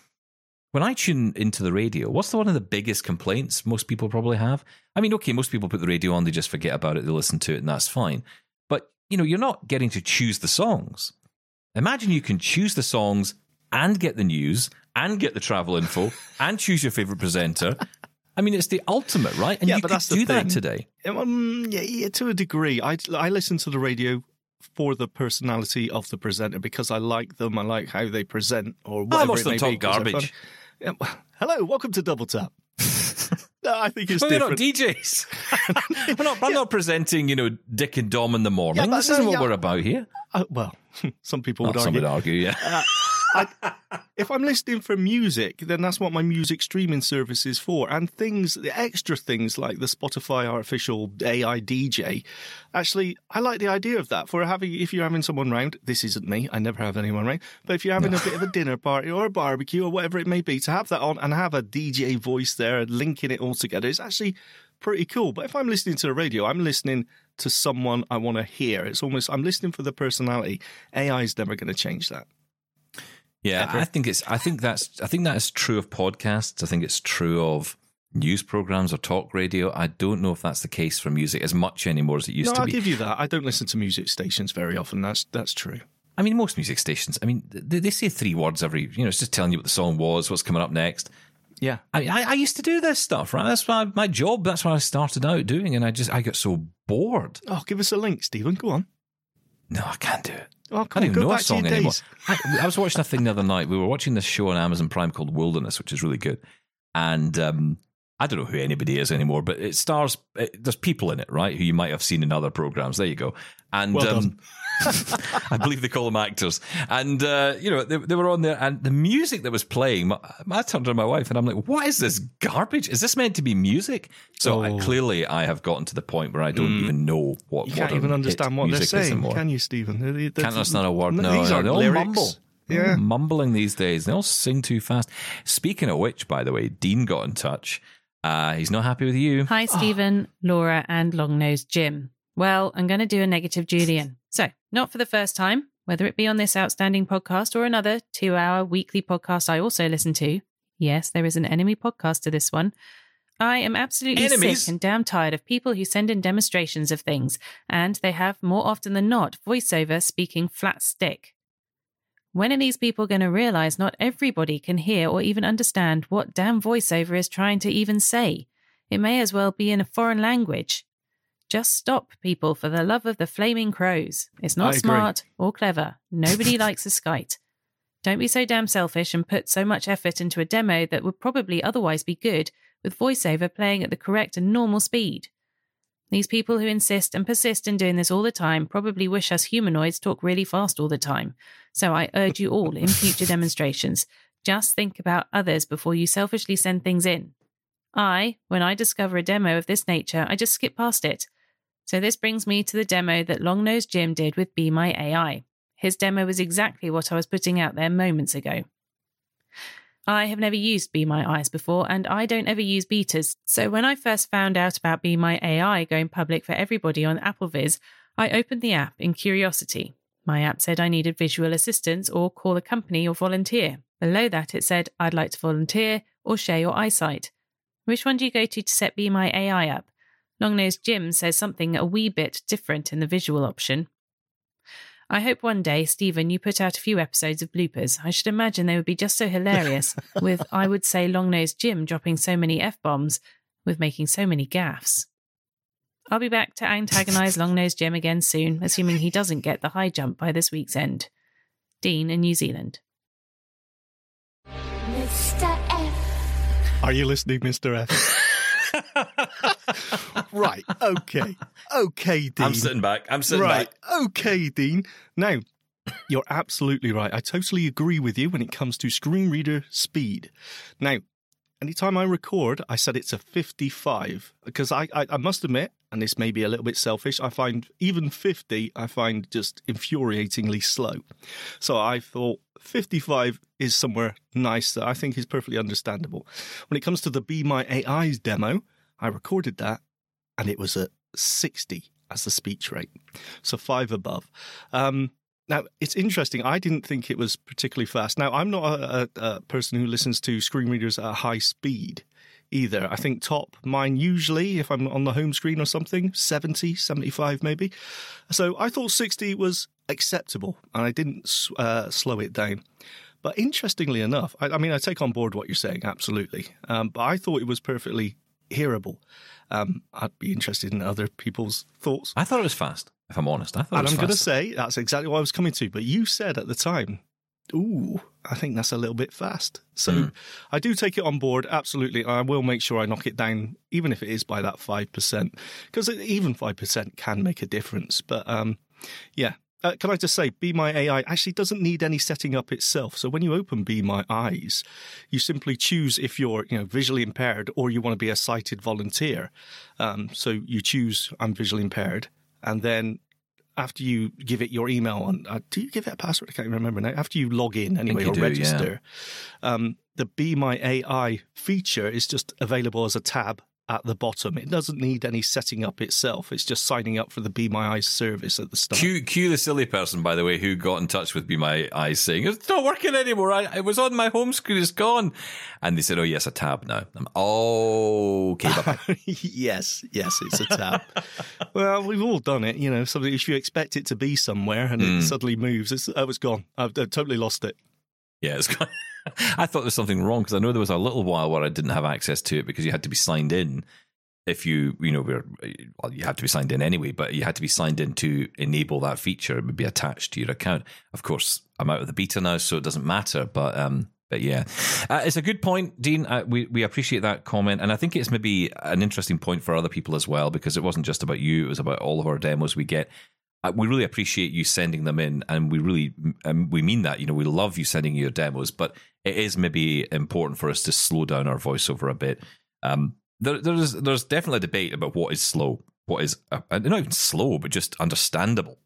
when I tune into the radio, what's the one of the biggest complaints most people probably have? I mean, okay, most people put the radio on, they just forget about it, they listen to it, and that's fine. But you know, you're not getting to choose the songs. Imagine you can choose the songs and get the news and get the travel info and choose your favorite presenter I mean, it's the ultimate, right? And
yeah,
you
but that's
do
that
today.
Um, yeah, yeah, to a degree. I I listen to the radio for the personality of the presenter because I like them. I like how they present or whatever. It may
them
be,
talk garbage.
Yeah, hello, welcome to Double Tap. no, I think it's
well,
different.
We're not DJs. we're not, I'm yeah. not presenting, you know, Dick and Dom in the morning. this isn't what we're about here.
Uh, well, some people would
oh,
argue.
Some would argue, yeah. Uh,
I, if I'm listening for music, then that's what my music streaming service is for. And things, the extra things like the Spotify artificial AI DJ, actually, I like the idea of that. For having, if you're having someone round, this isn't me, I never have anyone round, but if you're having a bit of a dinner party or a barbecue or whatever it may be, to have that on and have a DJ voice there and linking it all together is actually pretty cool. But if I'm listening to the radio, I'm listening to someone I want to hear. It's almost, I'm listening for the personality. AI is never going to change that.
Yeah, ever. I think it's. I think that's. I think that is true of podcasts. I think it's true of news programs or talk radio. I don't know if that's the case for music as much anymore as it used
no,
to
I'll
be.
I'll give you that. I don't listen to music stations very often. That's that's true.
I mean, most music stations. I mean, they, they say three words every. You know, it's just telling you what the song was, what's coming up next.
Yeah,
I, I, I used to do this stuff, right? That's my my job. That's what I started out doing, and I just I got so bored.
Oh, give us a link, Steven. Go on.
No, I can't do it.
Oh,
I don't
even
know
a
song anymore. I, I, was watching a thing the other night. We were watching this show on Amazon Prime called Wilderness, which is really good. And um, I don't know who anybody is anymore, but it stars. It, there's people in it, right? Who you might have seen in other programs. There you go. And
well um,
I believe they call them actors. And, uh, you know, they, they, were on there, and the music that was playing, I turned to my wife and I'm like, what is this garbage? Is this meant to be music? So oh. I, clearly I have gotten to the point where I don't mm. even know what
You can't even understand what they're saying, can you, Steven?
Can't understand a word. No,
these
no,
are
they all
lyrics.
mumble.
Yeah.
mumbling these days. They all sing too fast. Speaking of which, by the way, Dean got in touch. Uh, he's not happy with you.
Hi, Steven, oh. Laura, and Longnose Jim. Well, I'm going to do a negative Julian. So, not for the first time, whether it be on this outstanding podcast or another two hour weekly podcast I also listen to. Yes, there is an enemy podcast to this one. I am absolutely
Enemies?
sick and damn tired of people who send in demonstrations of things, and they have, more often than not, voiceover speaking flat stick. When are these people going to realize not everybody can hear or even understand what damn voiceover is trying to even say? It may as well be in a foreign language. Just stop, people, for the love of the flaming crows. It's
I
not
agree.
smart or clever. Nobody likes a skite. Don't be so damn selfish and put so much effort into a demo that would probably otherwise be good with voiceover playing at the correct and normal speed. These people who insist and persist in doing this all the time probably wish us humanoids talk really fast all the time. So I urge you all in future demonstrations, just think about others before you selfishly send things in. I, when I discover a demo of this nature, I just skip past it. So this brings me to the demo that Longnose Jim did with Be My AI. His demo was exactly what I was putting out there moments ago. I have never used Be My Eyes before, and I don't ever use betas. So when I first found out about Be My AI going public for everybody on AppleVis, I opened the app in curiosity. My app said I needed visual assistance or call a company or volunteer. Below that, it said I'd like to volunteer or share your eyesight. Which one do you go to to set Be My AI up? Longnose Jim says something a wee bit different in the visual option. I hope one day, Steven, you put out a few episodes of bloopers. I should imagine they would be just so hilarious, with, I would say, Longnose Jim dropping so many F bombs, with making so many gaffes. I'll be back to antagonise Longnose Jim again soon, assuming he doesn't get the high jump by this week's end. Dean in New Zealand.
Mr. F.
Are you listening, Mr. F? right. Okay. Okay, Dean.
I'm sitting back. I'm sitting
right.
back.
Okay, Dean. Now, you're absolutely right. I totally agree with you when it comes to screen reader speed. Now, anytime I record, I set it to 55 because I, I, I must admit, and this may be a little bit selfish, I find even 50, I find just infuriatingly slow. So I thought 55 is somewhere nice that I think is perfectly understandable. When it comes to the Be My AI's demo, I recorded that and it was at 60 as the speech rate, so five above. Um, now, it's interesting. I didn't think it was particularly fast. Now, I'm not a, a, a person who listens to screen readers at high speed either. I think top mine usually, if I'm on the home screen or something, 70, 75 maybe. So I thought 60 was acceptable and I didn't uh, slow it down. But interestingly enough, I, I, mean, I take on board what you're saying, absolutely. Um, but I thought it was perfectly hearable. Um, I'd be interested in other people's thoughts.
I thought it was fast, if I'm honest. I thought
And
it was
I'm going to say that's exactly what I was coming to. But you said at the time, ooh, I think that's a little bit fast. So
Mm.
I do take it on board, absolutely. I will make sure I knock it down, even if it is by that 5%, because even 5% can make a difference. But um, yeah. Uh, can I just say, Be My AI actually doesn't need any setting up itself. So when you open Be My Eyes, you simply choose if you're, you know, visually impaired or you want to be a sighted volunteer. Um, so you choose I'm visually impaired, and then after you give it your email on, uh, do you give it a password? I can't remember now. After you log in anyway or
do, yeah.
register, um, the Be My AI feature is just available as a tab at the bottom. It doesn't need any setting up itself. It's just signing up for the Be My Eyes service at the start.
Cue, cue the silly person, by the way, who got in touch with Be My Eyes saying, It's not working anymore. I, it was on my home screen, it's gone. And they said, Oh, yes, a tab now. I'm, oh, okay,
yes, yes, it's a tab. well, we've all done it. You know, something if you expect it to be somewhere and
Mm.
it suddenly moves, it's, oh, it's gone. I've, I've totally lost it.
Yeah, it's gone. I thought there was something wrong because I know there was a little while where I didn't have access to it because you had to be signed in. If you, you know, were well, you had to be signed in anyway, but you had to be signed in to enable that feature. It would be attached to your account. Of course, I'm out of the beta now, so it doesn't matter. But um, but yeah, uh, it's a good point, Dean. Uh, we we appreciate that comment, and I think it's maybe an interesting point for other people as well because it wasn't just about you; it was about all of our demos we get. Uh, we really appreciate you sending them in, and we really um, we mean that. You know, we love you sending your demos, but it is maybe important for us to slow down our voiceover a bit. Um, there, there's there's definitely a debate about what is slow, what is uh, not even slow, but just understandable.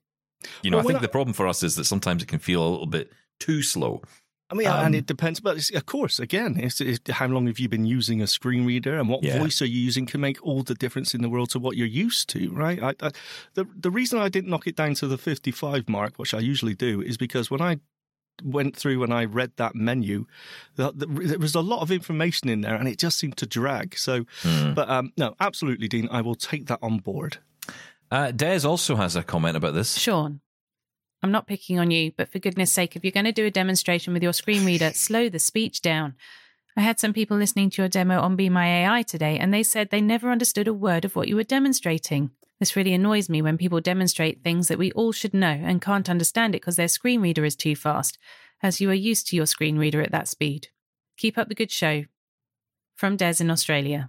You know,
Well,
I think
I-
the problem for us is that sometimes it can feel a little bit too slow.
I mean,
Um,
and it depends, but of course, again, it's, it's how long have you been using a screen reader and what
Yeah.
voice are you using can make all the difference in the world to what you're used to, right? I, I, the the reason I didn't knock it down to the 55 mark, which I usually do, is because when I went through and I read that menu, the, the, there was a lot of information in there, and it just seemed to drag. So,
Hmm.
but um, no, absolutely, Dean, I will take that on board.
Uh, Des also has a comment about this.
Shaun, I'm not picking on you, but for goodness sake, if you're going to do a demonstration with your screen reader, slow the speech down. I had some people listening to your demo on Be My AI today, and they said they never understood a word of what you were demonstrating. This really annoys me when people demonstrate things that we all should know and can't understand it because their screen reader is too fast, as you are used to your screen reader at that speed. Keep up the good show. From Des in Australia.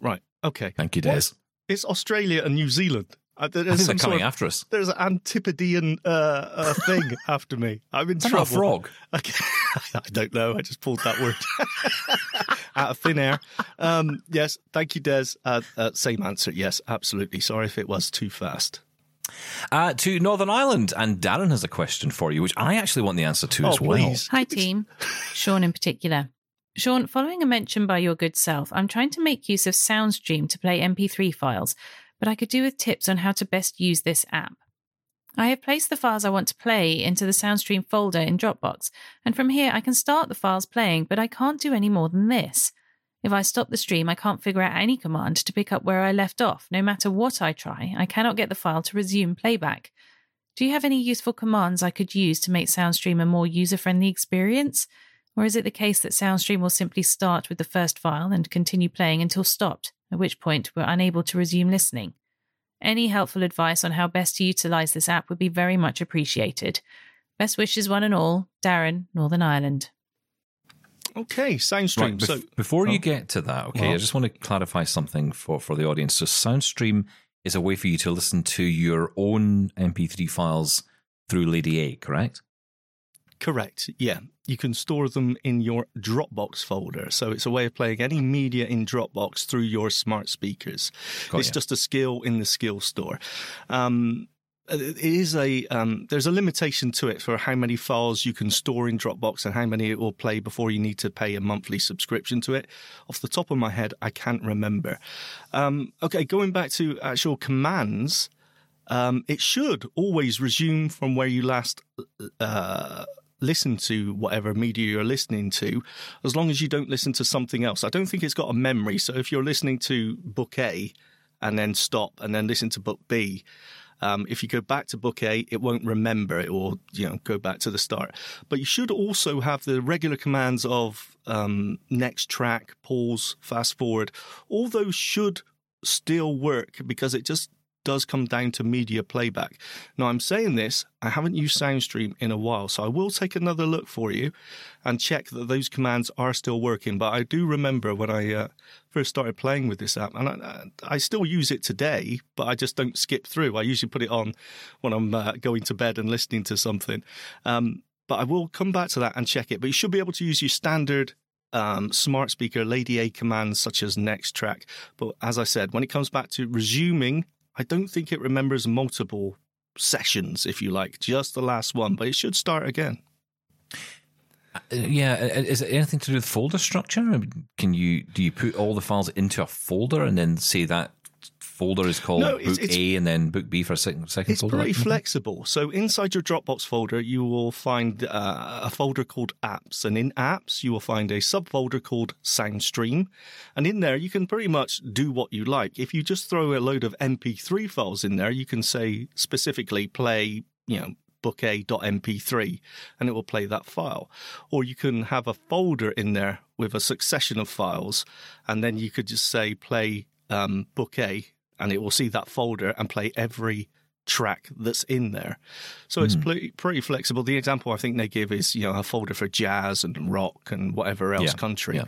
Right. Okay.
Thank you, Des.
What? It's Australia and New Zealand. Uh,
I
there's
think they're
some
coming
sort of-
after us.
There's an Antipodean uh, uh, thing after me. I'm in
Is that
trouble.
a frog?
Okay. I don't know. I just pulled that word out of thin air. Um, yes, thank you, Des. Uh, uh, same answer. Yes, absolutely. Sorry if it was too fast.
Uh, to Northern Ireland, and Darren has a question for you, which I actually want the answer to
Oh,
as well.
please.
Hi, team. Shaun in particular. Shaun, following a mention by your good self, I'm trying to make use of SoundStream to play MP3 files, but I could do with tips on how to best use this app. I have placed the files I want to play into the SoundStream folder in Dropbox, and from here I can start the files playing, but I can't do any more than this. If I stop the stream, I can't figure out any command to pick up where I left off. No matter what I try, I cannot get the file to resume playback. Do you have any useful commands I could use to make SoundStream a more user friendly experience? Or is it the case that SoundStream will simply start with the first file and continue playing until stopped, at which point we're unable to resume listening? Any helpful advice on how best to utilize this app would be very much appreciated. Best wishes, one and all. Darren, Northern Ireland.
Okay,
Right,
SoundStream.
bef-
so
before
Oh.
you get to that, okay, uh-huh. I
Oh.
just want to clarify something for, for the audience. So, SoundStream is a way for you to listen to your own MP3 files through Lady A, correct?
Correct. Yeah. You can store them in your Dropbox folder. So it's a way of playing any media in Dropbox through your smart speakers.
Got
it's
ya.
just a skill in the skill store. Um, it is a um, there's a limitation to it for how many files you can store in Dropbox and how many it will play before you need to pay a monthly subscription to it. Off the top of my head, I can't remember. Um, okay, going back to actual commands, um, it should always resume from where you last uh, listen to whatever media you're listening to, as long as you don't listen to something else. I don't think it's got a memory. So if you're listening to book A and then stop and then listen to book B, um, if you go back to book A, it won't remember it or you know go back to the start. But you should also have the regular commands of um, next track, pause, fast forward. All those should still work because it just does come down to media playback. Now, I'm saying this, I haven't used SoundStream in a while, so I will take another look for you and check that those commands are still working. But I do remember when I uh, first started playing with this app, and I, I still use it today, but I just don't skip through. I usually put it on when I'm uh, going to bed and listening to something. Um, but I will come back to that and check it. But you should be able to use your standard um, smart speaker Lady A commands such as next track. But as I said, when it comes back to resuming, I don't think it remembers multiple sessions, if you like, just the last one, but it should start again.
Uh, Yeah, uh, is it anything to do with folder structure? Can you do you put all the files into a folder and then say that folder is called
No, it's-
book
it's-
A and then book B for a second second
It's
folder?
pretty
like
flexible. So inside your Dropbox folder, you will find uh, a folder called Apps, and in Apps, you will find a subfolder called SoundStream, and in there you can pretty much do what you like. If you just throw a load of MP3 files in there, you can say specifically play, you know. Book A.mp3 and it will play that file. Or you can have a folder in there with a succession of files, and then you could just say play um, Book A, and it will see that folder and play every track that's in there. So it's pretty, pretty flexible. The example I think they give is you know a folder for jazz and rock and whatever else
Yeah,
country,
yeah.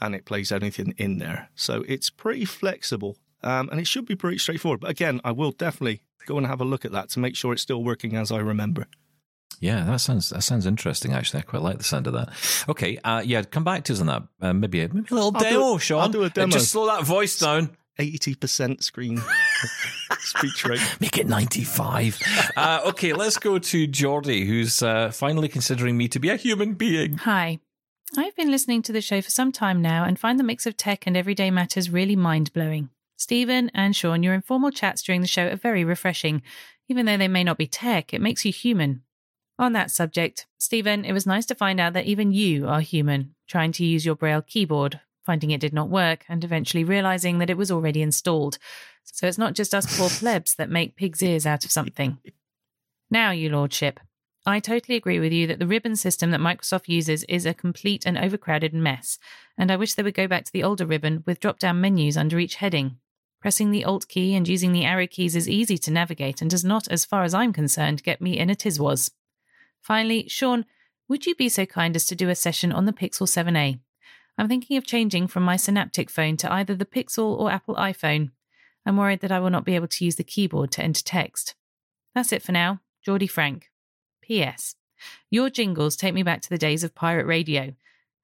and it plays anything in there. So it's pretty flexible, um, and it should be pretty straightforward. But again, I will definitely go and have a look at that to make sure it's still working as I remember.
Yeah, that sounds that sounds interesting. Actually, I quite like the sound of that. Okay, uh, yeah, come back to us on that. Uh, maybe a, maybe a little
I'll do
demo,
it.
Shaun.
I'll do a
Uh,
demo.
Just slow that voice down.
Eighty percent screen speech rate.
Make it 95. uh, okay, let's go to Geordie, who's uh, finally considering me to be a human being.
Hi. I've been listening to the show for some time now and find the mix of tech and everyday matters really mind blowing. Steven and Shaun, your informal chats during the show are very refreshing. Even though they may not be tech, it makes you human. On that subject, Steven, it was nice to find out that even you are human, trying to use your Braille keyboard, finding it did not work, and eventually realizing that it was already installed. So it's not just us poor plebs that make pig's ears out of something. Now, Your lordship, I totally agree with you that the ribbon system that Microsoft uses is a complete and overcrowded mess, and I wish they would go back to the older ribbon with drop down menus under each heading. Pressing the Alt key and using the arrow keys is easy to navigate and does not, as far as I'm concerned, get me in a Tiswas. Finally, Shaun, would you be so kind as to do a session on the Pixel 7a? I'm thinking of changing from my Synapptic phone to either the Pixel or Apple iPhone. I'm worried that I will not be able to use the keyboard to enter text. That's it for now. Geordie Frank. P.S. Your jingles take me back to the days of pirate radio.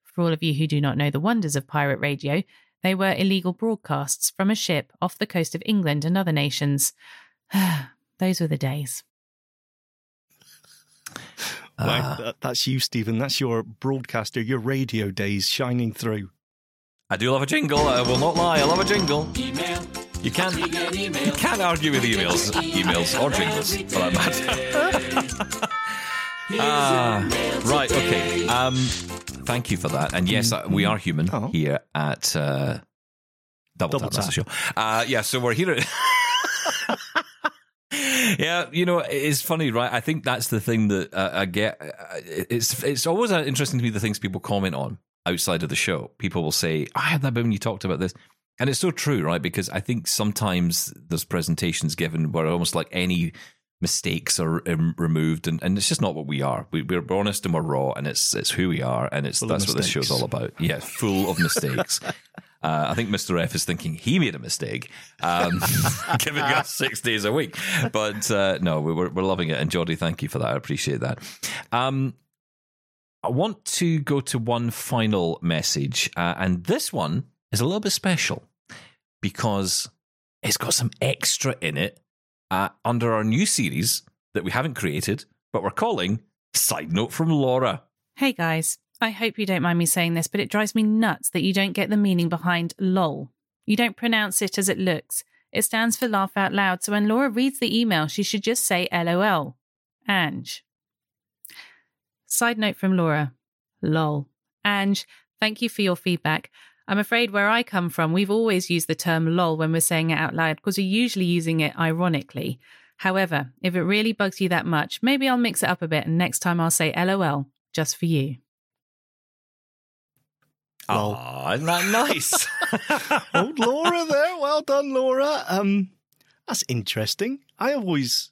For all of you who do not know the wonders of pirate radio, they were illegal broadcasts from a ship off the coast of England and other nations. Those were the days.
Wow, that, that's you, Steven. That's your broadcaster, your radio days shining through.
I do love a jingle. I will not lie. I love a jingle. You can't, you can't argue with emails, emails or jingles for that matter. Ah, right. Okay. Um, thank you for that. And yes, uh, we are human
Oh.
here at uh, Double,
Double
Tap. That's the show. Uh, yeah. So we're here. At yeah, you know, it's funny, right? I think that's the thing that uh, I get. Uh, It's it's always interesting to me the things people comment on outside of the show. People will say, "I had that bit when you talked about this," and it's so true, right? Because I think sometimes there's presentations given where almost like any mistakes are um, removed, and, and it's just not what we are. We, we're honest and we're raw, and it's it's who we are, and it's
Full
that's what this show's all about. Yeah, full of mistakes. Uh, I think Mr. F is thinking he made a mistake, um, giving us six days a week. But uh, no, we- we're, we're loving it. And Geordie, thank you for that. I appreciate that. Um, I want to go to one final message. Uh, and this one is a little bit special because it's got some extra in it uh, under our new series that we haven't created, but we're calling Side Note from Laura.
Hey guys, I hope you don't mind me saying this, but it drives me nuts that you don't get the meaning behind LOL. You don't pronounce it as it looks. It stands for laugh out loud, so when Laura reads the email, she should just say LOL. Ange. Side note from Laura. LOL. Ange, thank you for your feedback. I'm afraid where I come from, we've always used the term LOL when we're saying it out loud because we're usually using it ironically. However, if it really bugs you that much, maybe I'll mix it up a bit and next time I'll say LOL just for you.
Lol.
Aw, isn't that nice?
Old Laura there. Well done, Laura. Um, that's interesting. I always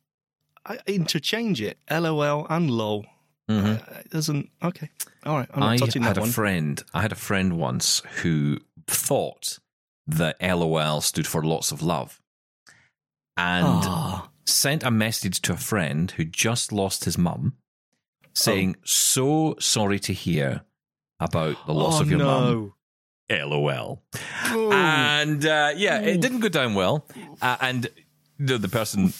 I interchange it, LOL and LOL.
Mhm.
Uh, it doesn't. Okay. All right. I'm not
I
touching
had
that
a
one.
friend. I had a friend once who thought that LOL stood for lots of love, and
Ah.
sent a message to a friend who just lost his mum, saying, "So sorry to hear about the loss
oh,
of your mum." LOL.
Ooh.
And uh, yeah, it didn't go down well, uh, and the, the person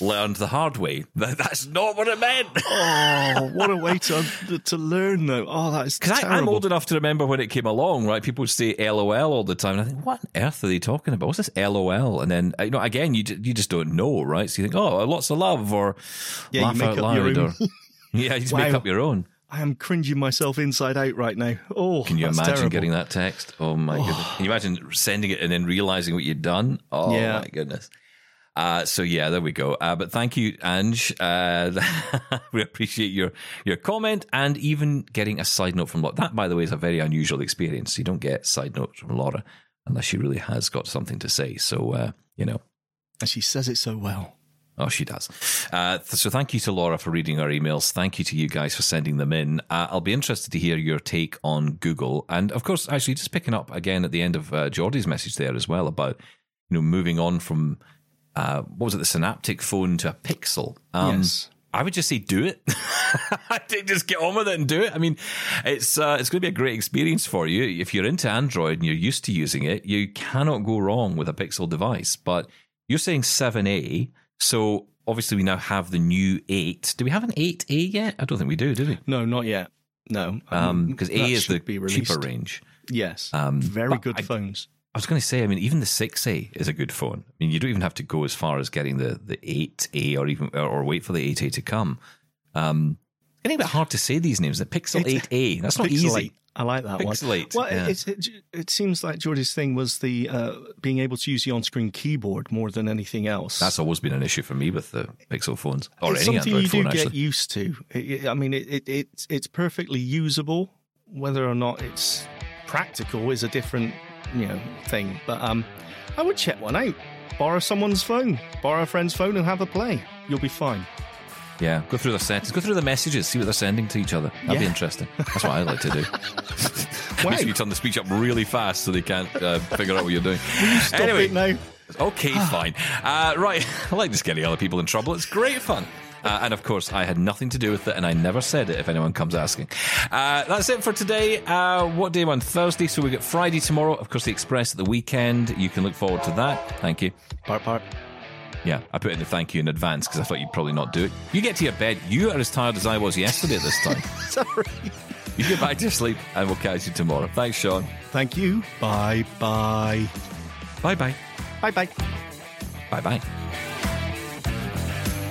learned the hard way that that's not what it meant.
oh, what a way to to learn, though. Oh, that is
Because. I'm old enough to remember when it came along, right? People would say LOL all the time. And I think, what on earth are they talking about? What's this LOL? And then, uh, you know, again, you you just don't know, right? So you think, oh, lots of love or
Yeah, you
laugh
make
out
up your
loud.
own.
Or, yeah, you just make up your own.
I am cringing myself inside out right now. Oh,
Can you imagine
terrible.
getting that text? Oh, my goodness. Can you imagine sending it and then realizing what you'd done? Oh,
Yeah.
my goodness. Uh, so yeah, there we go. Uh, but thank you, Ange. Uh, we appreciate your your comment and even getting a side note from Laura. That, by the way, is a very unusual experience. You don't get side notes from Laura unless she really has got something to say. So uh, you know,
And she says it so well.
Oh, she does. Uh, so thank you to Laura for reading our emails. Thank you to you guys for sending them in. Uh, I'll be interested to hear your take on Google. And of course, actually, just picking up again at the end of uh, Geordie's message there as well about, you know, moving on from, uh, what was it, the Synapptic phone to a Pixel. Um,
yes.
I would just say do it. Just get on with it and do it. I mean, it's uh, it's going to be a great experience for you if you're into Android and you're used to using it. You cannot go wrong with a Pixel device. But you're saying seven A, so obviously we now have the new eight. Do we have an eight A yet? I don't think we do. Do we?
No, not yet. No,
because A is the
be released.
cheaper range.
Yes,
Um,
very good
I-
phones.
I was going to say, I mean, even the 6A is a good phone. I mean, you don't even have to go as far as getting the, the 8A or even or, or wait for the 8A to come. Um, it's getting a bit hard to say these names. The Pixel 8A, that's not
Pixel
easy.
8. I like that one. Well,
yeah.
it's, it, it seems like George's thing was the uh, being able to use the on-screen keyboard more than anything else.
That's always been an issue for me with the Pixel phones or
it's
any
something
Android
you do
phone,
get
actually.
used to. It, it- I mean, it, it, it's it's perfectly usable. Whether or not it's practical is a different you know thing. But um, I would check one out. Borrow someone's phone, borrow a friend's phone, and have a play. You'll be fine.
Yeah, go through the settings, go through the messages, see what they're sending to each other. That'd be interesting. That's what I like to do. Sure you turn the speech up really fast so they can't uh, figure out what you're doing.
Stop
anyway,
it now.
Okay, fine. Uh, right, I like just getting other people in trouble. It's great fun. Uh, and of course, I had nothing to do with it, and I never said it if anyone comes asking. Uh, that's it for today. Uh, what day on Thursday? So we get Friday tomorrow. Of course, the Express at the weekend. You can look forward to that. Thank you.
Part part.
Yeah, I put in the thank you in advance because I thought you'd probably not do it. You get to your bed. You are as tired as I was yesterday at this time.
Sorry.
you get back to sleep, and we'll catch you tomorrow. Thanks, Shaun.
Thank you. Bye bye.
Bye bye.
Bye bye.
Bye bye.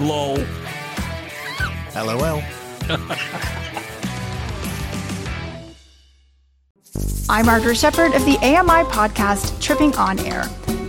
Lol. LOL.
I'm Margaret Shepard of the AMI podcast Tripping On Air.